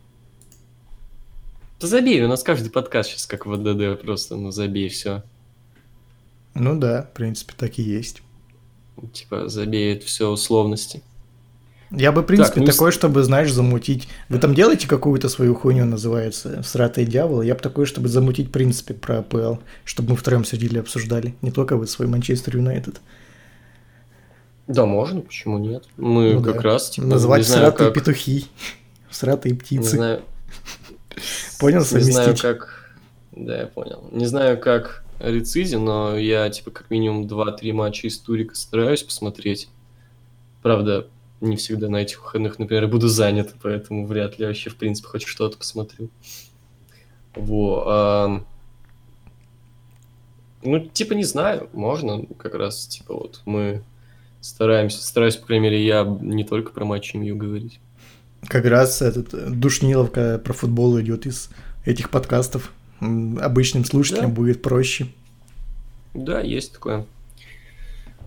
Да забей, у нас каждый подкаст сейчас как ВДД, просто, ну забей, все. Ну да, в принципе, так и есть. Типа, забей, это все условности. Я бы, в принципе, ну и с- такой, чтобы, знаешь, замутить... Вы там делаете какую-то свою хуйню, называется «Всратый дьявол»? Я бы такой, чтобы замутить, в принципе, про АПЛ, чтобы мы втроем сидели и обсуждали. Не только вы свой Манчестер Юнайтед. Да, можно, почему нет? Мы Ну как да. раз, типа, Назвать не «Всратые как... петухи», «Всратые Не птицы». знаю, Понял, не знаю, совместить? как... Да, я понял. Не знаю, как Рицизи, но я, типа, как минимум 2-3 матча из Турика стараюсь посмотреть. Правда, не всегда на этих выходных, например, буду занят, поэтому вряд ли вообще, в принципе, хоть что-то посмотрю. Во. ам. Ну, типа, не знаю, можно как раз, типа, вот мы стараемся, стараюсь, по крайней мере, я не только про матчи МЮ говорить. Как раз этот э, душниловка про футбол идет из этих подкастов. Обычным слушателям Да. будет проще. Да, есть такое.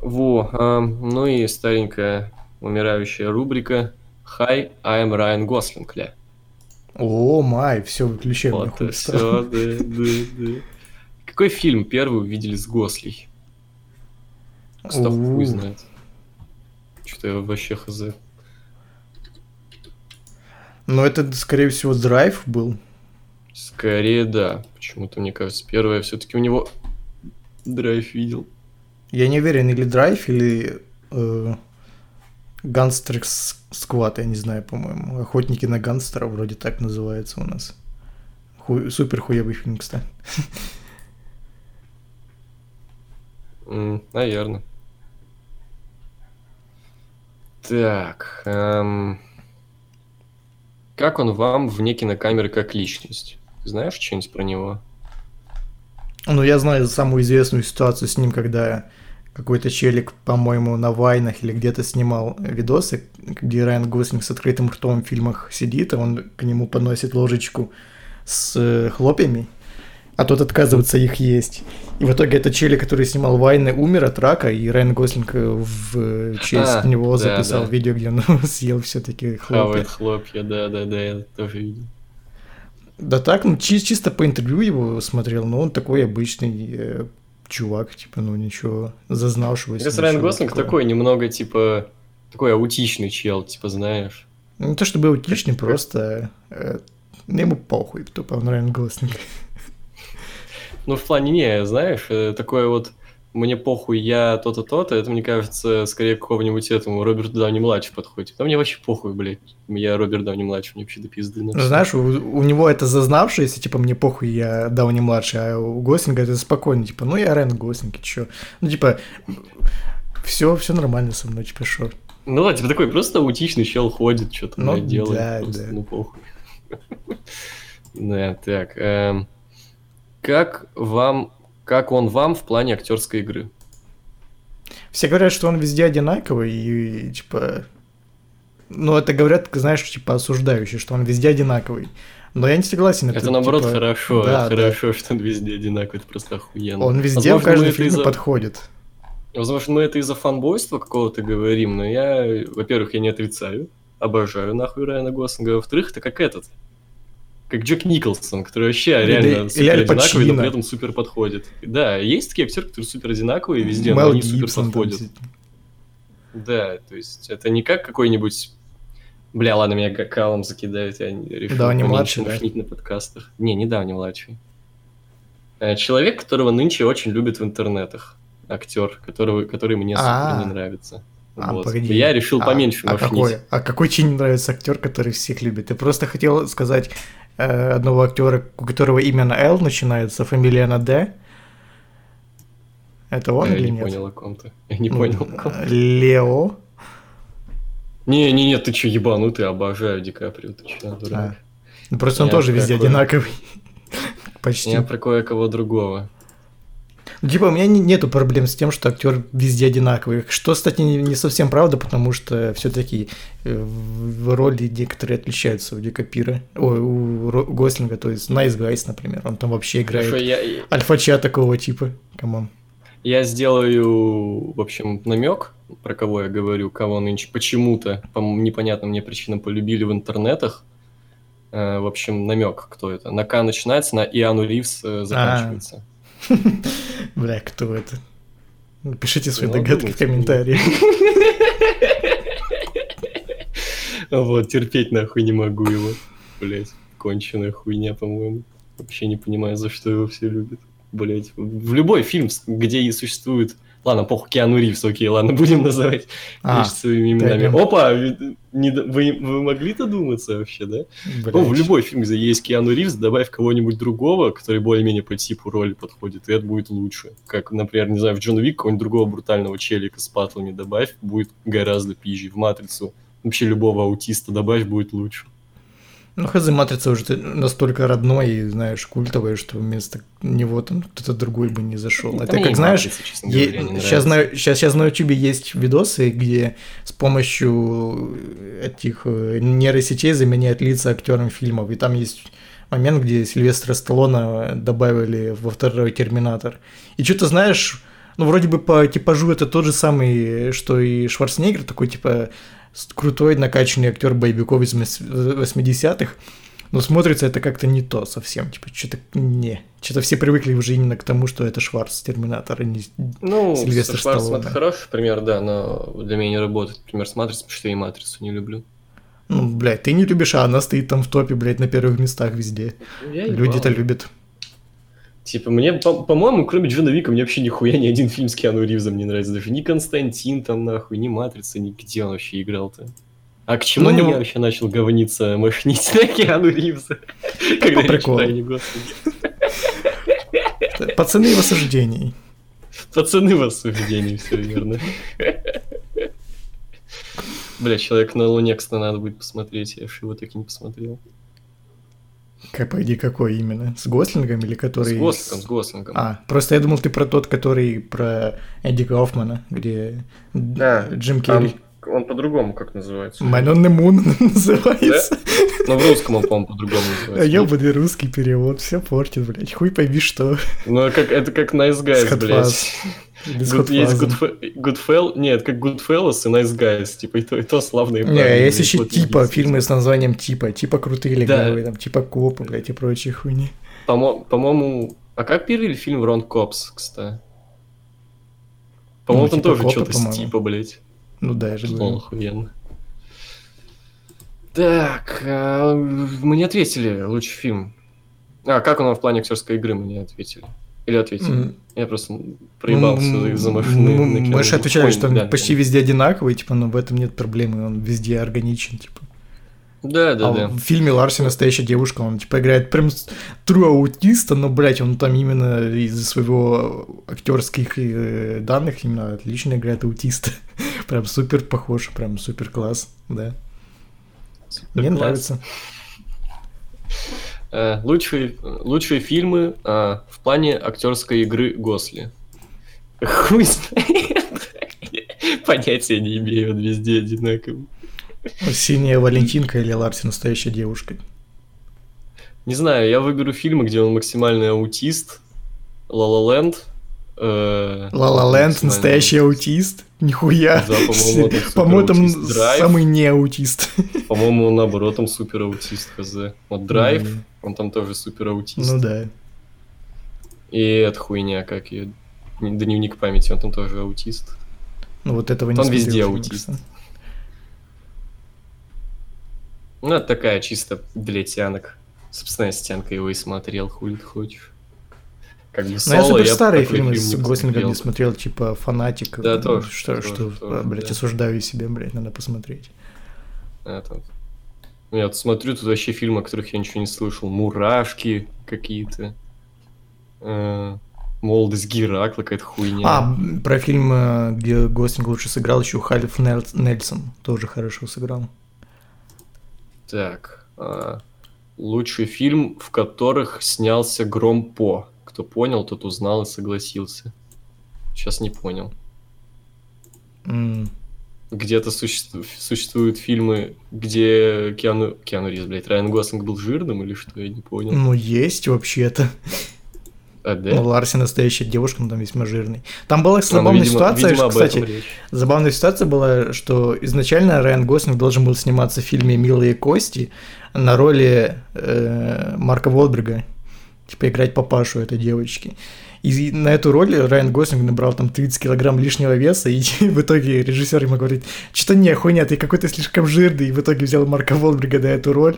Во, ам, ну и старенькая умирающая рубрика «Hi, I'm Ryan Gosling», ля. О, май, все, выключай мне Вот все, да, да, да. Какой фильм первый увидели с Госли? Став хуй знает. Что-то я вообще хз. Но это, скорее всего, драйв был. Скорее, да. Почему-то, мне кажется, первое все-таки у него драйв видел. Я не уверен, или драйв, или э, Сквад, я не знаю, по-моему. Охотники на гангстера вроде так называется у нас. Хуй- супер хуевый фильм, кстати. М, наверное. Так. эм, Как он вам вне кинокамеры как личность? Знаешь что-нибудь про него? Ну, я знаю самую известную ситуацию с ним, когда какой-то челик, по-моему, на Вайнах или где-то снимал видосы, где Райан Гослинг с открытым ртом в фильмах сидит, а он к нему подносит ложечку с э, хлопьями, а тот отказывается их есть. И в итоге этот челик, который снимал Вайны, умер от рака, и Райан Гослинг э, в э, честь А, него да, записал да. видео, где он съел все-таки хлопья. Хавает хлопья, да-да-да, я тоже видел. Да так, ну чи- чисто по интервью его смотрел, но он такой обычный э, чувак, типа, ну ничего, зазнавшегося. Мне Райан Гослинг такого. такой немного, типа, такой аутичный чел, типа, знаешь. Ну, Не то чтобы аутичный, просто э, ему похуй, тупо он Райан Гослинг. Ну, в плане, не, знаешь, э, такое вот мне похуй, я то-то, то-то, это, мне кажется, скорее к какому-нибудь этому Роберту Дауни-младший подходит. А мне вообще похуй, блядь. Я Роберт Дауни-младший, мне вообще до пизды. на знаешь, у, у него это зазнавшееся, типа, мне похуй, я Дауни младший, а у Гослинга это спокойно, типа, ну я Райан Гослинг, и чё? Ну, типа, все, все нормально со мной, типа, шо? Ну да, типа такой просто аутичный чел ходит, что-то Ну, делает. да, просто, да. Ну, похуй. Да, так. эм, Как вам, как он вам в плане актерской игры? Все говорят, что он везде одинаковый, и, типа, ну, это говорят, знаешь, типа, осуждающие, что он везде одинаковый. Но я не согласен. Это, наоборот типа, хорошо, да, это да. хорошо, что он везде одинаковый, это просто охуенно. Он везде в Возможно, каждом мы это фильме из-за- подходит. Возможно, мы это из-за фанбойства какого-то говорим, но я, во-первых, я не отрицаю, обожаю нахуй Райана Гослинга, а во-вторых, это как этот, как Джек Николсон, который вообще Или- реально или супер Аль одинаковый, но при этом супер подходит. Да, есть такие актеры, которые супер одинаковые везде, но Мел они супер Гибсон там подходят. сидит. Да, то есть это не как какой-нибудь... Бля, ладно, меня ка- калом закидают, я не- решил Да, не младший, да? на подкастах. Не, недавний младший. Э, Человек, которого нынче очень любят в интернетах. Актер, которого, который мне супер А. не нравится. А, Вот. погоди. Я решил А- поменьше а, мошнить. какой? А какой тебе не нравится актер, который всех любит? Ты просто хотел сказать одного актера, у которого имя на Л начинается, фамилия на Д? Это он я или не нет? понял о ком-то. Я не Ну, понял о ком э, Лео. Не, не, не, ты че, ебанутый, обожаю Ди Каприо, ты че, дурак. А. Просто он Я тоже везде такой. одинаковый. Почти. Я про кое-кого другого. Типа, у меня не- нету проблем с тем, что актер везде одинаковый. Что, кстати, не, не совсем правда, потому что все-таки в роли некоторые отличаются у Ди Капира, ой, у Гослинга, то есть Nice Guys, например, он там вообще играет Хорошо, я, альфача такого типа. Come on. Я сделаю, в общем, намек, про кого я говорю, кого нынче почему-то по непонятным мне причинам полюбили в интернетах. Э, в общем, намек, кто это. На К начинается, на Иану Ривз э, заканчивается. Бля, кто это? Пишите свои догадки в думайте. комментариях. Вот, терпеть нахуй не могу его. Блять, конченая хуйня, по-моему. Вообще не понимаю, за что его все любят. Блять, в любой фильм, где и существует... Ладно, похуй, Киану Ривз, окей, ладно, будем называть А, вещи своими именами. пойдём. Опа, не вы, вы могли додуматься вообще, да? блядь. Ну, в любой фильм, где есть Киану Ривз, добавь кого-нибудь другого, который более-менее по типу роли подходит, и это будет лучше. Как, например, не знаю, в Джон Вик какого-нибудь другого брутального челика с патлами добавь, будет гораздо пизже. В Матрицу вообще любого аутиста добавь, будет лучше. Ну, хз, Матрица уже настолько родной и, знаешь, культовая, что вместо него там кто-то другой бы не зашел. Да Это как, знаешь, «Матрица», говоря, сейчас, на, сейчас, сейчас на YouTube есть видосы, где с помощью этих э, нейросетей заменяют лица актерам фильмов. И там есть момент, где Сильвестра Сталлоне добавили во второй Терминатор. И что-то, знаешь, ну, вроде бы по типажу это тот же самый, что и Шварценеггер, такой, типа, крутой накачанный актер боевиков из мес- 80-х. Но смотрится это как-то не то совсем. Типа, что-то не. Что-то все привыкли уже именно к тому, что это Шварц Терминатор, а не Ну, Сильвестр со Шварцем Сталлоне. это хороший пример, да, но для меня не работает. Например, с Матрицей, потому что я и Матрицу не люблю. Ну, блядь, ты не любишь, а она стоит там в топе, блядь, на первых местах везде. Я Люди-то любят. Типа, мне, по- по-моему, кроме Джона Вика, мне вообще нихуя ни один фильм с Киану Ривзом не нравится. Даже ни Константин там, нахуй, ни Матрица, ни где он вообще играл-то. А к чему Ну, не- я вообще начал говниться, мошнить на Киану Ривза? Когда я приколу. читаю, не господи. Пацаны в осуждении. Пацаны в осуждении, все верно. Бля, человек на Луне, кстати, надо будет посмотреть, я его так и не посмотрел. Как, пойди, какой именно? С Гослингом или который... С Гослингом, с Гослингом. А, просто я думал, ты про тот, который про Эдди Гофмана, где Да, Джим Там Керри. Он по-другому как называется? Man on the Moon называется. Но в русском он, по-моему, по-другому называется. Ёбаный русский перевод, все портит, блядь. Хуй пойми что. Ну, как, это как Nice Guys, блядь. Good- есть Goodfe- Goodfell... Нет, как Goodfellas и Nice Guys. Типа и то, и то славные Не, парни, есть еще типа, единственное. фильмы с названием типа, типа крутые Да. легавые, там, типа копы, блядь, и прочие хуйни. Помо- По-моему... А как перевели фильм Рон Копс, кстати? По-моему, Ну, там типа тоже что-то с типа, блядь. Ну да, я же говорю. охуенно. Так, а, мы не ответили лучший фильм. А, как он в плане актерской игры, мы не ответили. Или ответили? М, Я просто проебался ну, из-за машины. ну, Мы же отвечали, что он Да, почти да. везде одинаковый, типа, но в этом нет проблемы, он везде органичен, типа. Да, да, а да. в фильме Ларси настоящая девушка, он типа играет прям true аутиста, но, блядь, он там именно из-за своего актерских э, данных именно отлично играет аутиста. прям супер похож, прям супер класс, да. Мне Класс. нравится. Э, Лучшие, лучшие фильмы а, в плане актерской игры Госли. Хуй знает. Понятия не имею, он везде одинаковый. Синяя Валентинка или Ларси настоящая девушка. Не знаю, я выберу фильмы, где он максимальный аутист. La La Land. э, La La Land, настоящий аутист. Нихуя. Да, по-моему, там По-моему, там супер-аутист. Драйв. самый не аутист. По-моему, он наоборот, там супер аутист, хз. Вот Драйв, Мгм. он там тоже супер аутист. Ну да. И эта хуйня, как и дневник памяти, он там тоже аутист. Ну вот этого не Он везде аутист. кстати. Ну, это такая чисто для тянок. Собственно, с тянкой его и смотрел, хуй ты хочешь. Как бы Ну, я соло, супер я старые такой фильмы фильм с Гослингом не смотрел, типа «Фанатик». Да, ну, тоже, Что, тоже, что тоже, а, блядь, да. осуждаю себя, блядь, надо посмотреть. Это. Ну, Я вот смотрю, тут вообще фильмы, о которых я ничего не слышал. Мурашки какие-то. Э, Молодость Геракла, какая-то хуйня. А, про фильм, э, где Гослинг лучше сыграл, еще Халиф Нел- Нельсон тоже хорошо сыграл. Так. а, лучший фильм, в которых снялся Гром По. Кто понял, тот узнал и согласился. Сейчас не понял. М, Где-то суще- существуют фильмы, где Киану... Киану Ривз, блядь, Райан Гослинг был жирным или что, я не понял. Ну, есть вообще-то. А, да? Ну, Ларси настоящая девушка, но там весьма жирный. Там была А, ну, забавная видимо- ситуация, видимо, об кстати. Забавная ситуация была, что изначально Райан Гослинг должен был сниматься в фильме «Милые кости» на роли э, Марка Волберга, типа играть папашу этой девочки. И на эту роль Райан Гослинг набрал там 30 килограмм лишнего веса, и в итоге режиссер ему говорит, что не, хуйня, ты какой-то слишком жирный, и в итоге взял Марка Волберга на эту роль,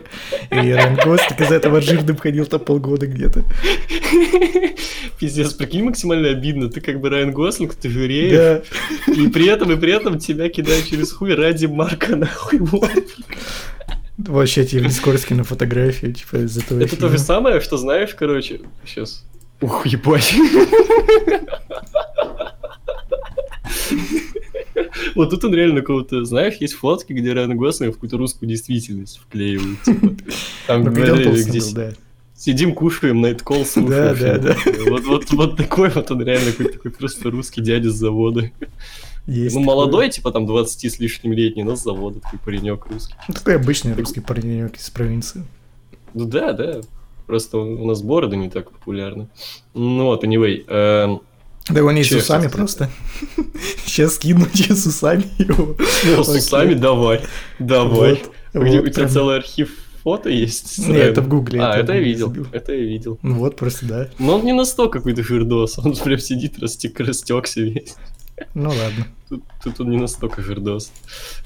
и Райан Гослинг из-за этого жирным ходил там полгода где-то. Пиздец, прикинь, максимально обидно. Ты как бы Райан Гослинг, ты жиреешь, Да. и при этом, и при этом тебя кидают через хуй ради Марка нахуй. Вот. Вообще, тебе скоро скину фотографию, типа, из этого Это то фильма. же самое, что знаешь, короче, сейчас. Ух, ебать. Вот тут он реально кого-то, знаешь, есть фотки, где Райан Гослинг в какую-то русскую действительность вклеивают. типа. Там Ну, где он говорили, толстый где был, да. сидим, кушаем, найткол Да, слушаем. да, да. Вот, вот, вот такой вот он реально какой-то такой просто русский дядя с завода. Есть Ну, такое. молодой, типа там 20 с лишним летний, но с завода такой паренек русский. Ну, такой обычный русский паренек из провинции. Ну да, да. Просто у нас бороды не так популярны. Ну вот, anyway. эм, Да он есть с усами просто. Сейчас скину с усами его. ну, с усами давай. Давай. Вот, У тебя- целый архив фото есть? Не, это в Гугле, А, это я видел. Это я видел. Ну вот, просто да. Но он не настолько какой-то жирдос. Он прям сидит, растек, растекся весь. Ну ладно. Тут, тут он не настолько жирдос.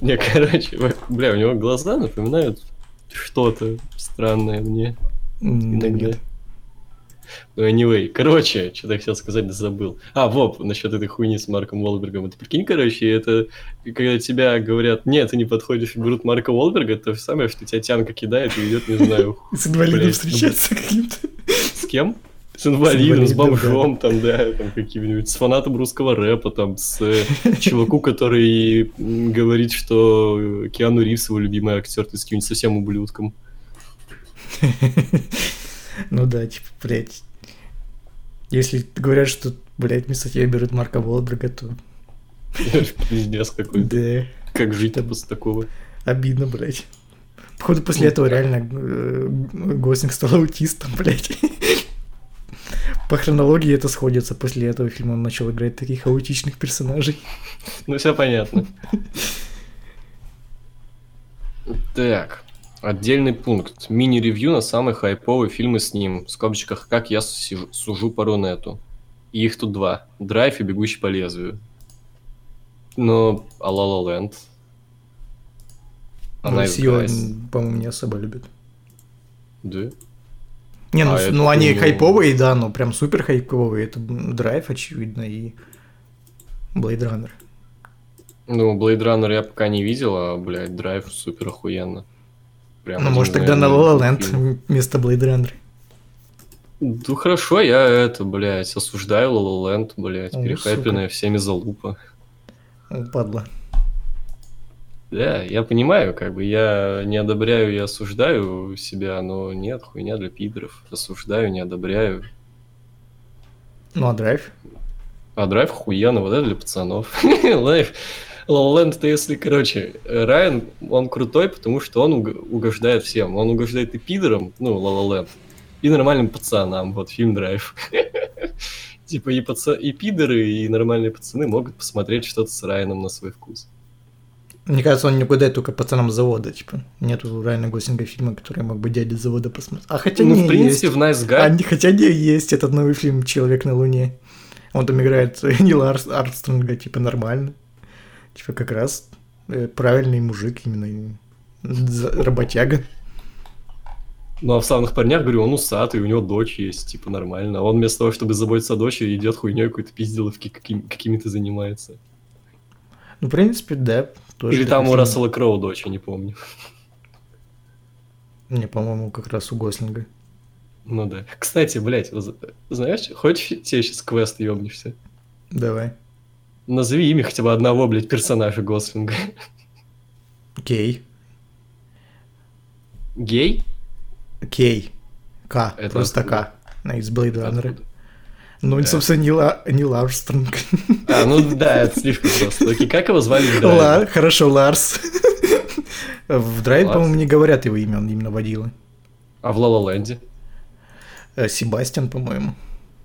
Не, короче, бля, у него глаза напоминают что-то странное мне. Иногда. нет. Ну, anyway, короче, что-то я хотел сказать, да забыл. А, вот, насчет этой хуйни с Марком Уолбергом. Это прикинь, короче, это когда тебя говорят, нет, ты не подходишь, берут Марка Уолберга, то же самое, что тебя тянка кидает и идет, не знаю, С инвалидом встречаться каким-то. с кем? С инвалидом, с бомжом, там, да, там каким-нибудь, с фанатом русского рэпа, там, с э, чуваку, который говорит, что Киану Ривз его любимый актер, ты с каким-нибудь совсем ублюдком. Ну да, типа, блядь. Если говорят, что, блядь, вместо тебя берут Марка Волберга, то Пиздец какой. да, Как жить после такого? обидно, блядь. Походу, после этого реально э, Гослинг стал аутистом, блядь. По хронологии это сходится. После этого фильма он начал играть таких аутичных персонажей. Ну, все понятно. Так, отдельный пункт. Мини-ревью на самые хайповые фильмы с ним. В скобочках «Как я сужу, сужу по Рунету». И их тут два. «Драйв» и «Бегущий по лезвию». Ну, а La La Land? Ну, Она из по-моему, не особо любит. Да? Не, ну, А ну они ну- хайповые, да, но прям супер хайповые. Это Драйв, очевидно, и Blade Runner. Ну, Blade Runner я пока не видел, а, блядь, Драйв супер охуенно. Прям ну, может, тогда на La La Land вместо Blade Runner. Ну, хорошо, я это, блядь, осуждаю La La Land, блядь, О, перехайпенная всеми залупа. Падла. Да, я понимаю, как бы, я не одобряю и осуждаю себя, но нет, хуйня для пидоров. Осуждаю, не одобряю. Ну, а Драйв? А драйв хуяно, вот это для пацанов. La La Land, это если, короче, Райан, он крутой, потому что он уг- угождает всем. Он угождает и пидорам, ну, Лоланд, и нормальным пацанам. Вот фильм Драйв. Типа и, паца... и пидоры, и нормальные пацаны могут посмотреть что-то с Райаном на свой вкус. Мне кажется, он не угадает только пацанам завода, типа. Нету у Райана Гослинга фильма, который мог бы дядя завода посмотреть. А хотя ну, не в принципе, есть. в Nice А, Guy... не- хотя не есть этот новый фильм «Человек на Луне». Он там играет Нила Армстронга, типа, нормально. Типа, как раз э, правильный мужик, именно работяга. Ну, а в «Славных парнях», говорю, он усатый, у него дочь есть, типа, нормально. А он вместо того, чтобы заботиться о дочери, идет хуйней какой-то пизделовки каким- какими-то занимается. Ну, в принципе, да. тоже Или там у. Рассела Кроу дочь, я не помню. Не, по-моему, как раз у Гослинга. Ну да. Кстати, блядь, знаешь, хочешь тебе сейчас квест ёбнешься? Давай. Назови имя хотя бы одного, блядь, персонажа Гослинга. Кей. Гей? Кей. К. Это просто откуда? К. Ну, Из Blade Runner. Ну, Да. собственно, Нил, А- Нил Армстронг. А, ну да, это слишком просто. Окей, как его звали в драйве? Ла- Хорошо, Ларс. В драйве, по-моему, не говорят его имя, он именно водила. А в Ла Ленде? Э, Себастьян, по-моему.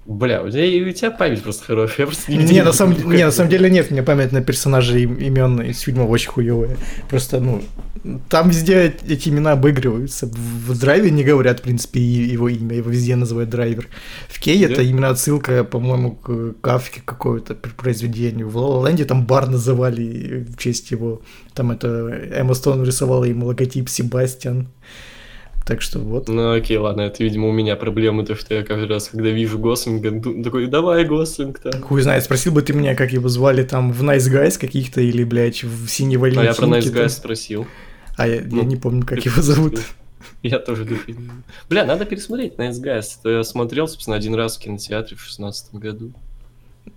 Бля, у тебя, у тебя память просто хорошая. Я просто Не, на самом, не, на самом деле нет, у меня память на персонажей им- имен из фильмов очень хуевая. Просто, ну, там везде эти имена обыгрываются. В, драйве не говорят, в принципе, его имя, его везде называют драйвер. В Кей Да? это именно отсылка, по-моему, к Кавке какого-то пр- произведению. В Ла Ленде там бар называли в честь его. Там это Эмма Стоун рисовала ему логотип Себастьян. Так что вот. Ну окей, ладно, это, видимо, у меня проблема, то, что я каждый раз, когда вижу Гослинга, такой, давай, Гослинг, там. Хуй знает, спросил бы ты меня, как его звали там в Nice Guys каких-то или, блядь, в Синей А Валентинке. я про Nice. Guys спросил. А я, Ну, я не помню, как его зовут. Я тоже. Бля, надо пересмотреть Nice Guys. То я смотрел, собственно, один раз в кинотеатре в шестнадцатом году.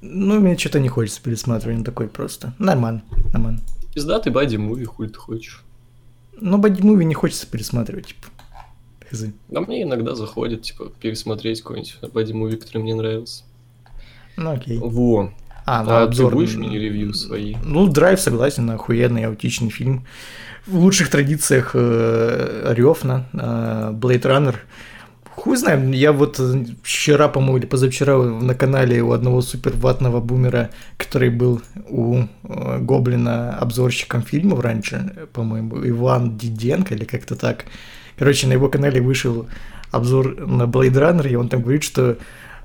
Ну, мне что-то не хочется пересматривать, он такой просто. Нормально, нормально. Пиздатый бади муви, хуй ты хочешь. Но боди-муви не хочется пересматривать, типа. Хз. А мне иногда заходит, типа, пересмотреть какой-нибудь бади муви, который мне нравился. Ну, окей. Во. А, ну, А обзор. ты будешь мини-ревью свои? Ну, Драйв, согласен, охуенный, аутичный фильм. В лучших традициях э, Рёфна, э, Blade Runner. Хуй знаю, я вот э, вчера, по-моему, или позавчера на канале у одного супер ватного бумера, который был у э, Гоблина обзорщиком фильмов раньше, э, по-моему, Иван Диденко или как-то так. Короче, на его канале вышел обзор на Blade Runner, и он там говорит, что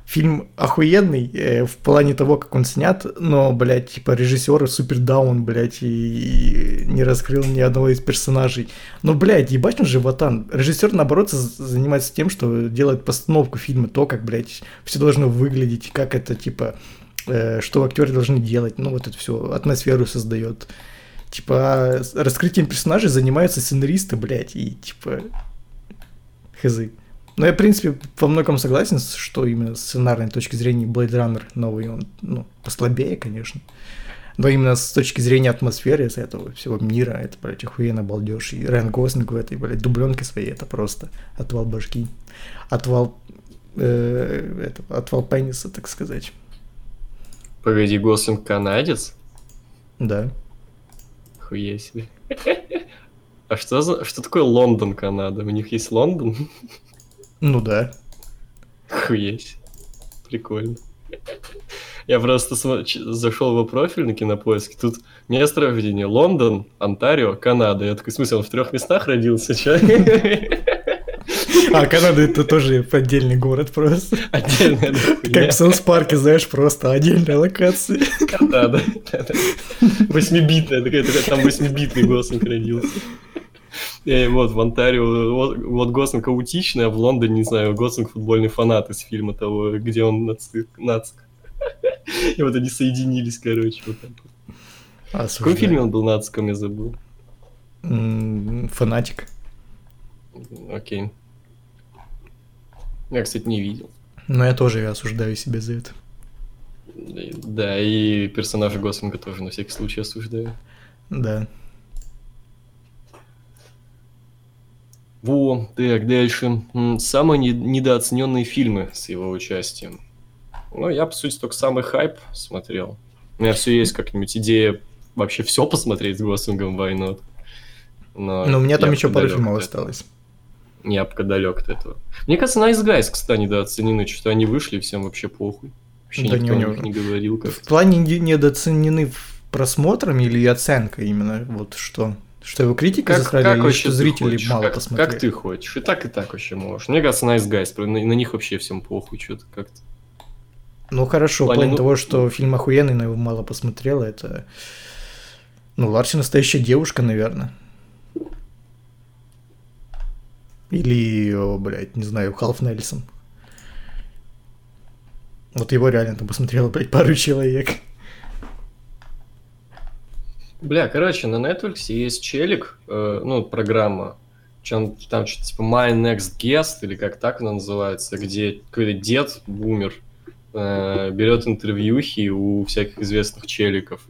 фильм охуенный э, в плане того, как он снят, но, блядь, типа режиссер супер даун, блядь, и, и не раскрыл ни одного из персонажей. Но, блядь, ебать он же ватан. Режиссер, наоборот, занимается тем, что делает постановку фильма, то, как, блядь, все должно выглядеть, как это, типа, э, что актеры должны делать, ну, вот это все, атмосферу создает. Типа, а раскрытием персонажей занимаются сценаристы, блядь, и, типа, хз. Но я, в принципе, во многом согласен, что именно с сценарной точки зрения Blade Runner новый, он, ну, послабее, конечно. Но именно с точки зрения атмосферы, из этого всего мира, это, блядь, охуенно балдеж. И Райан Гослинг в этой, блядь, дубленке своей, это просто отвал башки. Отвал, э, этого, отвал пениса, так сказать. Погоди, Гослинг канадец? Да. Хуя себе. А что, за... что такое Лондон, Канада? У них есть Лондон? Ну да. Хуесь. Прикольно. Я просто зашел в профиль на кинопоиске. Тут место рождения Лондон, Онтарио, Канада. Я такой, в смысле, он в трех местах родился? Чё? А Канада это тоже отдельный город просто. Отдельная да, Как в Саус Парке, знаешь, просто отдельная локация. Да, да, да, да. Восьмибитная, такая, такая, там восьмибитный Гослинг родился. И вот в Онтарио, вот, вот Гослинг аутичный, а в Лондоне, не знаю, Гослинг футбольный фанат из фильма того, где он нацик. нацик. И вот они соединились, короче, вот так. вот. В каком фильме он был нациком, я забыл. Фанатик. Окей. Я, кстати, не видел. Но я тоже осуждаю себя за это. Да, и персонажа Гослинга тоже на всякий случай осуждаю. Да. Во, так, дальше. Самые не- недооцененные фильмы с его участием. Ну, я, по сути, только самый хайп смотрел. У меня все есть как-нибудь идея вообще все посмотреть с Гослингом Why not? Но Но у меня там еще пару фильмов осталось. Я пока далек от этого. Мне кажется, Nice Guys, кстати, недооценены. Что-то они вышли, всем вообще похуй. Вообще Да никто не, не говорил В как-то. плане не- недооценены в- просмотром или оценка именно? Вот что? Что его критика Как, засрали как или что ты зрители хочешь? мало как, посмотрели? как ты хочешь? И так, и так вообще можешь. Мне кажется, Nice Guys, на, на них вообще всем похуй что-то как-то. Ну хорошо, в В плане, плане ну- того, что фильм охуенный, но его мало посмотрела, это... Ну, Ларси настоящая девушка, наверное. Или, о, блядь, не знаю, Халф Нельсон. Вот его реально там посмотрело, блядь, пару человек. Бля, короче, на Netflix есть челик, э, ну, программа, чем там что-то типа My Next Guest, или как так она называется, где какой-то дед, бумер, э, берет интервьюхи у всяких известных челиков.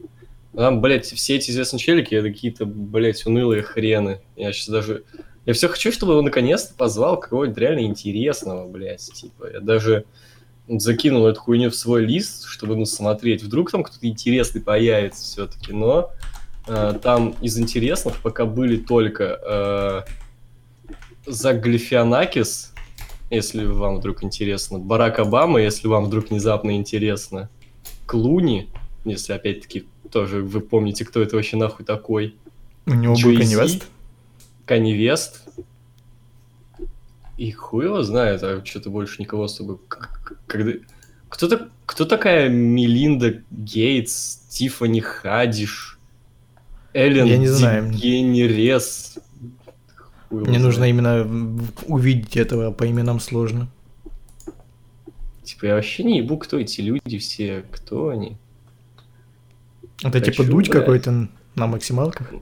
Там, блядь, все эти известные челики, это какие-то, блядь, унылые хрены. Я сейчас даже... Я все хочу, чтобы его наконец-то позвал кого-нибудь реально интересного, блядь, типа. Я даже закинул эту хуйню в свой лист, чтобы, ну, смотреть. Вдруг там кто-то интересный появится все-таки, но э, там из интересных пока были только э, Зак Галифианакис, если вам вдруг интересно, Барак Обама, если вам вдруг внезапно интересно, Клуни, если опять-таки тоже вы помните, кто это вообще нахуй такой, У него был Jay-Z, Канни Вест. Канни Вест. И хуй его знает, а что-то больше никого особо... Когда... Кто, так... Кто такая Мелинда Гейтс, Тиффани Хадиш, Эллен Я не знаю. Его Мне нужно именно увидеть этого, по именам сложно. Типа, я вообще не ебу, кто эти люди все, кто они. Это типа Хочу, дуть блядь. какой-то на максималках.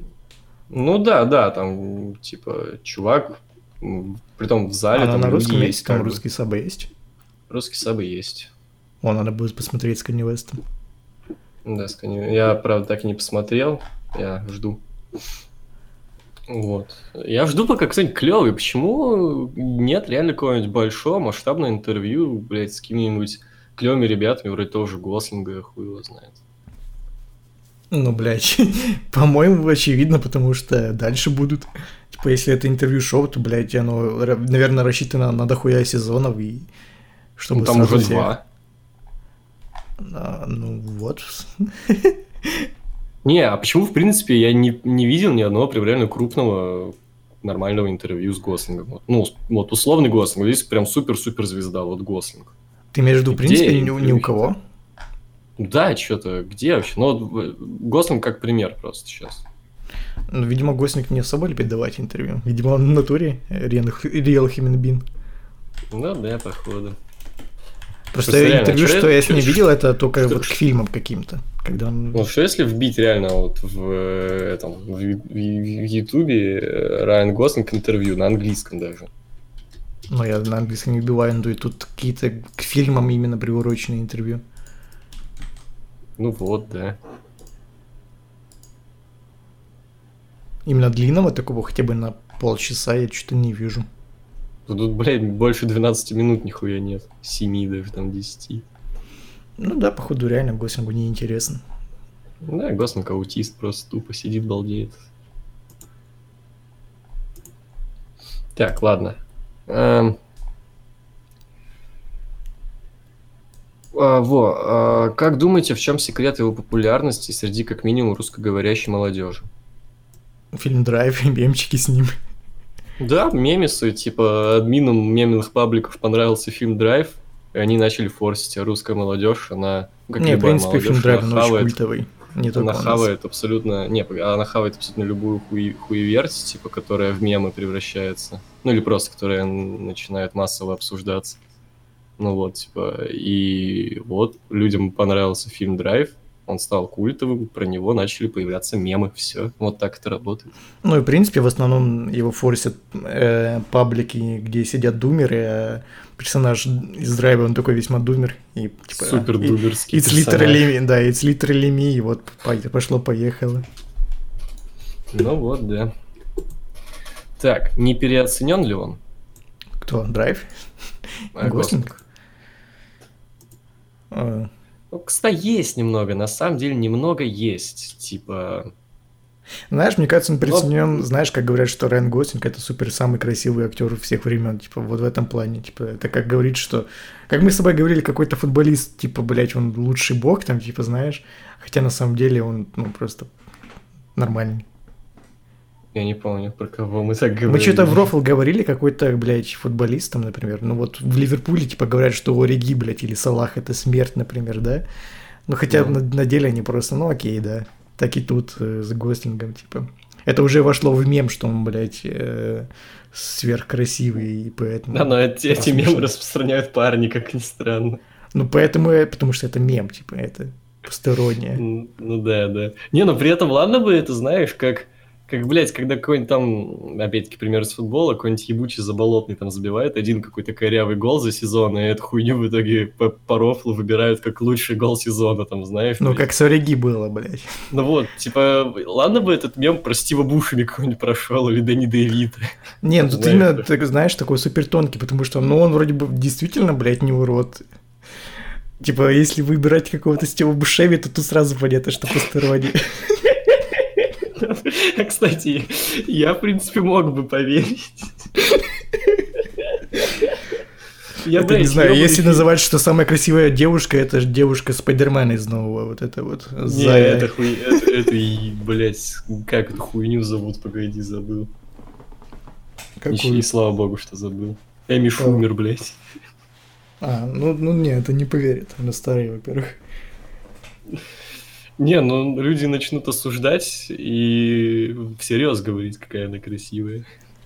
Ну да, да, там, типа, чувак, притом в зале, Она там на русском есть, есть, там бы. русский сабы есть. Русский сабы есть. О, надо будет посмотреть с Канни Вестом. Да, с Kanye- Я, правда, так и не посмотрел. Я жду. Вот. Я жду, пока кто-нибудь клевый. Почему нет реально какого-нибудь большого масштабного интервью, блядь, с какими-нибудь клевыми ребятами, вроде того же Гослинга, хуй его знает. Ну, блядь, по-моему, очевидно, потому что дальше будут. Типа, если это интервью-шоу, то, блядь, оно, наверное, рассчитано на дохуя сезонов и чтобы Ну, там уже всех- два. А, ну, вот. Не, а почему, в принципе, я не, не видел ни одного прям реально крупного нормального интервью с Гослингом? Ну, вот условный Гослинг, здесь прям супер-супер звезда, вот Гослинг. Ты имеешь в виду, в принципе, ни, у- ни у кого? Да, что-то, где вообще? Ну, вот, э, Гослинг как пример просто сейчас. Ну, видимо, Гостник не особо любит давать интервью. Видимо, он в натуре реал, реал human being. Ну да, походу. Просто Просто реально, интервью, что что я- с ним видел, это только что- вот к фильмам каким-то. Когда он... Ну, что если вбить реально вот в э, этом в Ютубе э, Райан Гослинг интервью на английском даже? Ну, я на английском не убиваю, но и тут какие-то к фильмам именно приуроченные интервью. Ну вот, да. Именно длинного такого, хотя бы на полчаса, я что-то не вижу. Тут, блядь, больше 12 минут нихуя нет. 7 даже, там 10. Ну да, походу, реально Гослингу неинтересно. Да, Гослинг аутист, просто тупо сидит, балдеет. Так, ладно. Эм. А, во, а, как думаете, в чем секрет его популярности среди как минимум русскоговорящей молодежи? Фильм «Драйв» и мемчики с ним. Да, мемисы, типа, админам мемных пабликов понравился фильм «Драйв», и они начали форсить, а русская молодежь, она, как Не, в принципе, фильм Драйв ну, очень культовый. Не она хавает абсолютно, не, она хавает абсолютно любую хуй, хуеверть, типа, которая в мемы превращается, ну, или просто, которая начинает массово обсуждаться. Ну вот, типа, и вот людям понравился фильм «Драйв», он стал культовым, про него начали появляться мемы, все, вот так это работает. Ну и в принципе в основном его форсят э, паблики, где сидят думеры, а персонаж из драйва, он такой весьма думер. И, типа, Супер и- думерский It's персонаж. literally да, it's literally me, и вот по- пошло-поехало. Ну вот, да. Так, не переоценен ли он? Кто? Драйв? А, Гослинг? Э, Ну, кстати, есть немного, на самом деле немного есть. Типа, Знаешь, мне кажется, он переоценен, знаешь, как говорят, что Райан Гослинг это супер самый красивый актер всех времен, типа, вот в этом плане, типа, это как говорит, что, как мы с тобой говорили, какой-то футболист, типа, блядь, он лучший бог, там, типа, знаешь, хотя на самом деле он, ну, просто нормальный. Я не помню, про кого мы так говорили. Мы что-то в Рофл говорили, какой-то, блядь, футболист там, например, ну вот в Ливерпуле, типа, говорят, что Ориги, блядь, или Салах это смерть, например, да? Ну, хотя Да. на, на деле они просто, ну, окей, да. Так и тут э, с Гослингом, типа. Это уже вошло в мем, что он, блядь, э, сверхкрасивый, и поэтому... Да, но эти, эти мемы распространяют парни, как ни странно. Ну, поэтому, потому что это мем, типа, это постороннее. Ну да, да. Не, ну при этом, ладно бы это, знаешь, как, как блядь, когда какой-нибудь там, опять-таки, пример из футбола, какой-нибудь ебучий заболотный там забивает один какой-то корявый гол за сезон, и эту хуйню в итоге по, по рофлу выбирают как лучший гол сезона, там, знаешь. Ну, блядь. как с Ориги было, блядь. Ну вот, типа, ладно бы этот мем про Стива Бушами какой-нибудь прошел, или Дэнни Дэвида. Не, ну тут именно, ты знаешь, такой супер тонкий, потому что, ну, он вроде бы действительно, блядь, не урод. Типа, если выбирать какого-то Стива Бушеви, то тут сразу понятно, что посторонний. Кстати, я, в принципе, мог бы поверить. Я, Это не знаю, если называть, что самая красивая девушка, это же девушка Спайдермена из нового, вот это вот. Не, это хуй... Это, и, блядь, как эту хуйню зовут, погоди, забыл. Какую? и слава богу, что забыл. Эми Шумер, блядь. А, ну, ну не, это не поверит. Она старая, во-первых. Не, ну люди начнут осуждать и всерьез говорить, какая она красивая.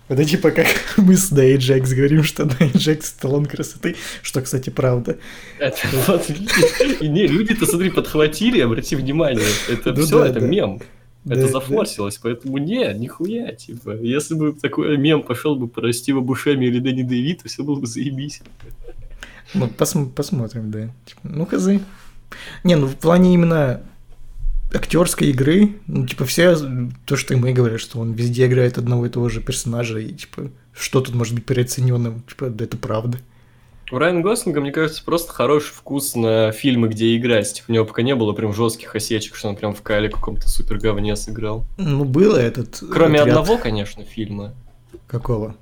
Это типа как мы с Дэй Джекс говорим, что Дэй Джекс эталон красоты, что, кстати, правда. Это вот, и не, люди-то, смотри, подхватили, обрати внимание, это Ну все, да, это да. мем. Да, Это да. зафорсилось, поэтому не, нихуя, типа. Если бы такой мем пошел бы про Стива Бушеми или Дэнни Дэвида, все было бы заебись. Ну, посм- посмотрим, да. Типа, ну, хз. Не, ну, в плане именно актерской игры, ну, типа, все, то, что и мы говорим, что он везде играет одного и того же персонажа, и, типа, что тут может быть переоцененным? Типа, да это правда. У Райана Гослинга, мне кажется, просто хороший вкус на фильмы, где играть. Типа, у него пока не было прям жестких осечек, что он прям в Кале каком-то супер говне сыграл. Ну, было этот Кроме отряд- одного, конечно, фильма. Какого?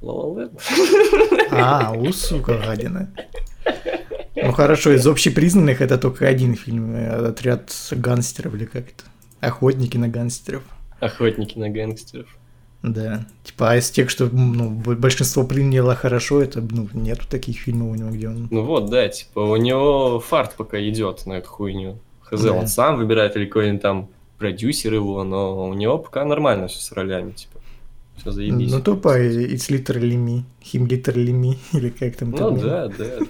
«Ла Ла Ленд». А, у, сука, гадина. Ну, хорошо, из общепризнанных это только один фильм, э, отряд гангстеров или как это? Охотники на гангстеров. Охотники на гангстеров. Да. Типа, а из тех, что ну, большинство приняло хорошо, это ну, нету таких фильмов у него, где он. Ну вот, да, типа, у него фарт пока идет на эту хуйню. Хз, Да. он сам выбирает или какой-нибудь там продюсер его, но у него пока нормально все с ролями, типа. Все заебись. Ну, тупо, it's literally me, him literally me, или как там. Ну там, да, да. да.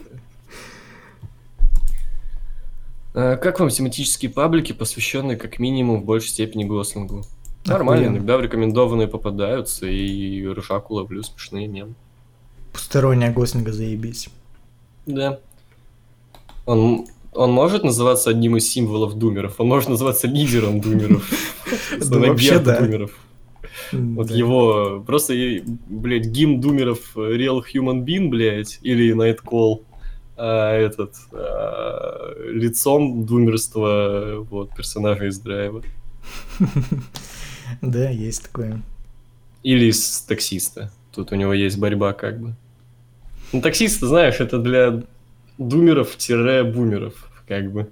А Как вам тематические паблики, посвященные как минимум в большей степени Гослингу? Нормально, Охуенно. иногда в рекомендованные попадаются, и ржаку ловлю смешные мемы. Посторонняя Гослинга заебись. Да. Он, он может называться одним из символов думеров, он может называться лидером думеров. Вообще да. думеров. Вот Да. его, просто, блядь, гимн думеров э, Real Human Being, блядь, или Nightcall, этот, а, лицом думерства, вот, персонажа из Драйва. Да, есть такое. Или из таксиста. Тут у него есть борьба, как бы. Ну, таксист, знаешь, это для думеров-бумеров, как бы.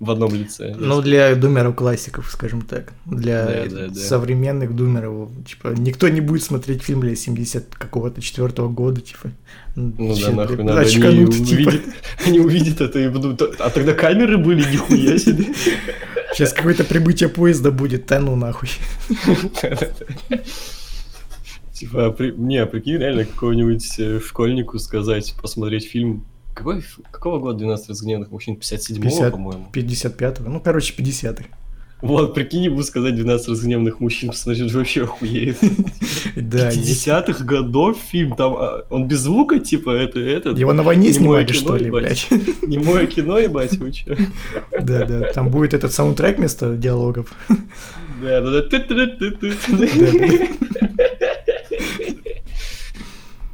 В одном лице. Ну, для думеров классиков, скажем так. Для Да, да, да. современных думеров. Типа, никто не будет смотреть фильм для 70 какого-то четвертого года, типа. Ну да, Вообще, нахуй блин, надо. Они очканут, типа. увидят, они увидят это и будут... А тогда камеры были, нихуя себе. Сейчас какое-то прибытие поезда будет, да ну нахуй. Типа, а не, а прикинь, реально какого-нибудь э, школьнику сказать, посмотреть фильм... Какой, какого года 12 разгневных мужчин? 57-го, 50. по-моему. 55-го, ну, короче, 50-х. Вот, прикинь, ему сказать 12 разгневных мужчин, посмотреть, вообще охуеет. Да, есть. 50-х годов фильм, там, а, он без звука, типа, это, это, Его на войне снимали, что ли, блядь? не мое кино, ебать, вы чё? Да, да, там будет этот саундтрек вместо диалогов. Да, да, да.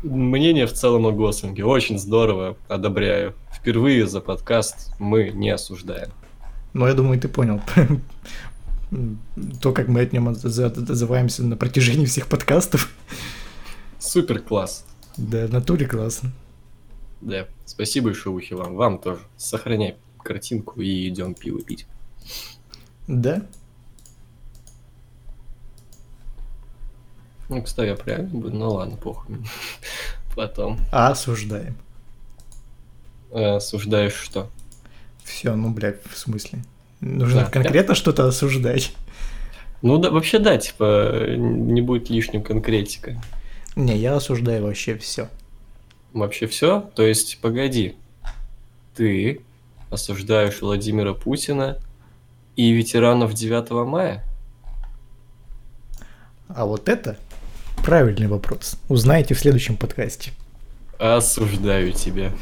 Мнение в целом о Гослинге. Очень здорово, одобряю. Впервые за подкаст мы не осуждаем. Но я думаю, ты понял. То, как мы от нем отзываемся на протяжении всех подкастов. Супер класс. Да, в натуре классно. Да, спасибо и шоухи вам. Вам тоже. Сохраняй картинку и идем пиво пить. Да? Ну, кстати, я правильно буду? Ну ладно, похуй. Потом. А осуждаем. Э, Осуждаешь что? Все, ну, блядь, в смысле? Нужно Да. конкретно что-то осуждать. Ну да, вообще да, типа, не будет лишним конкретика. Не, я осуждаю вообще все. Вообще все? То есть, погоди. Ты осуждаешь Владимира Путина и ветеранов 9 мая? А вот это правильный вопрос. Узнаете в следующем подкасте. Осуждаю тебя.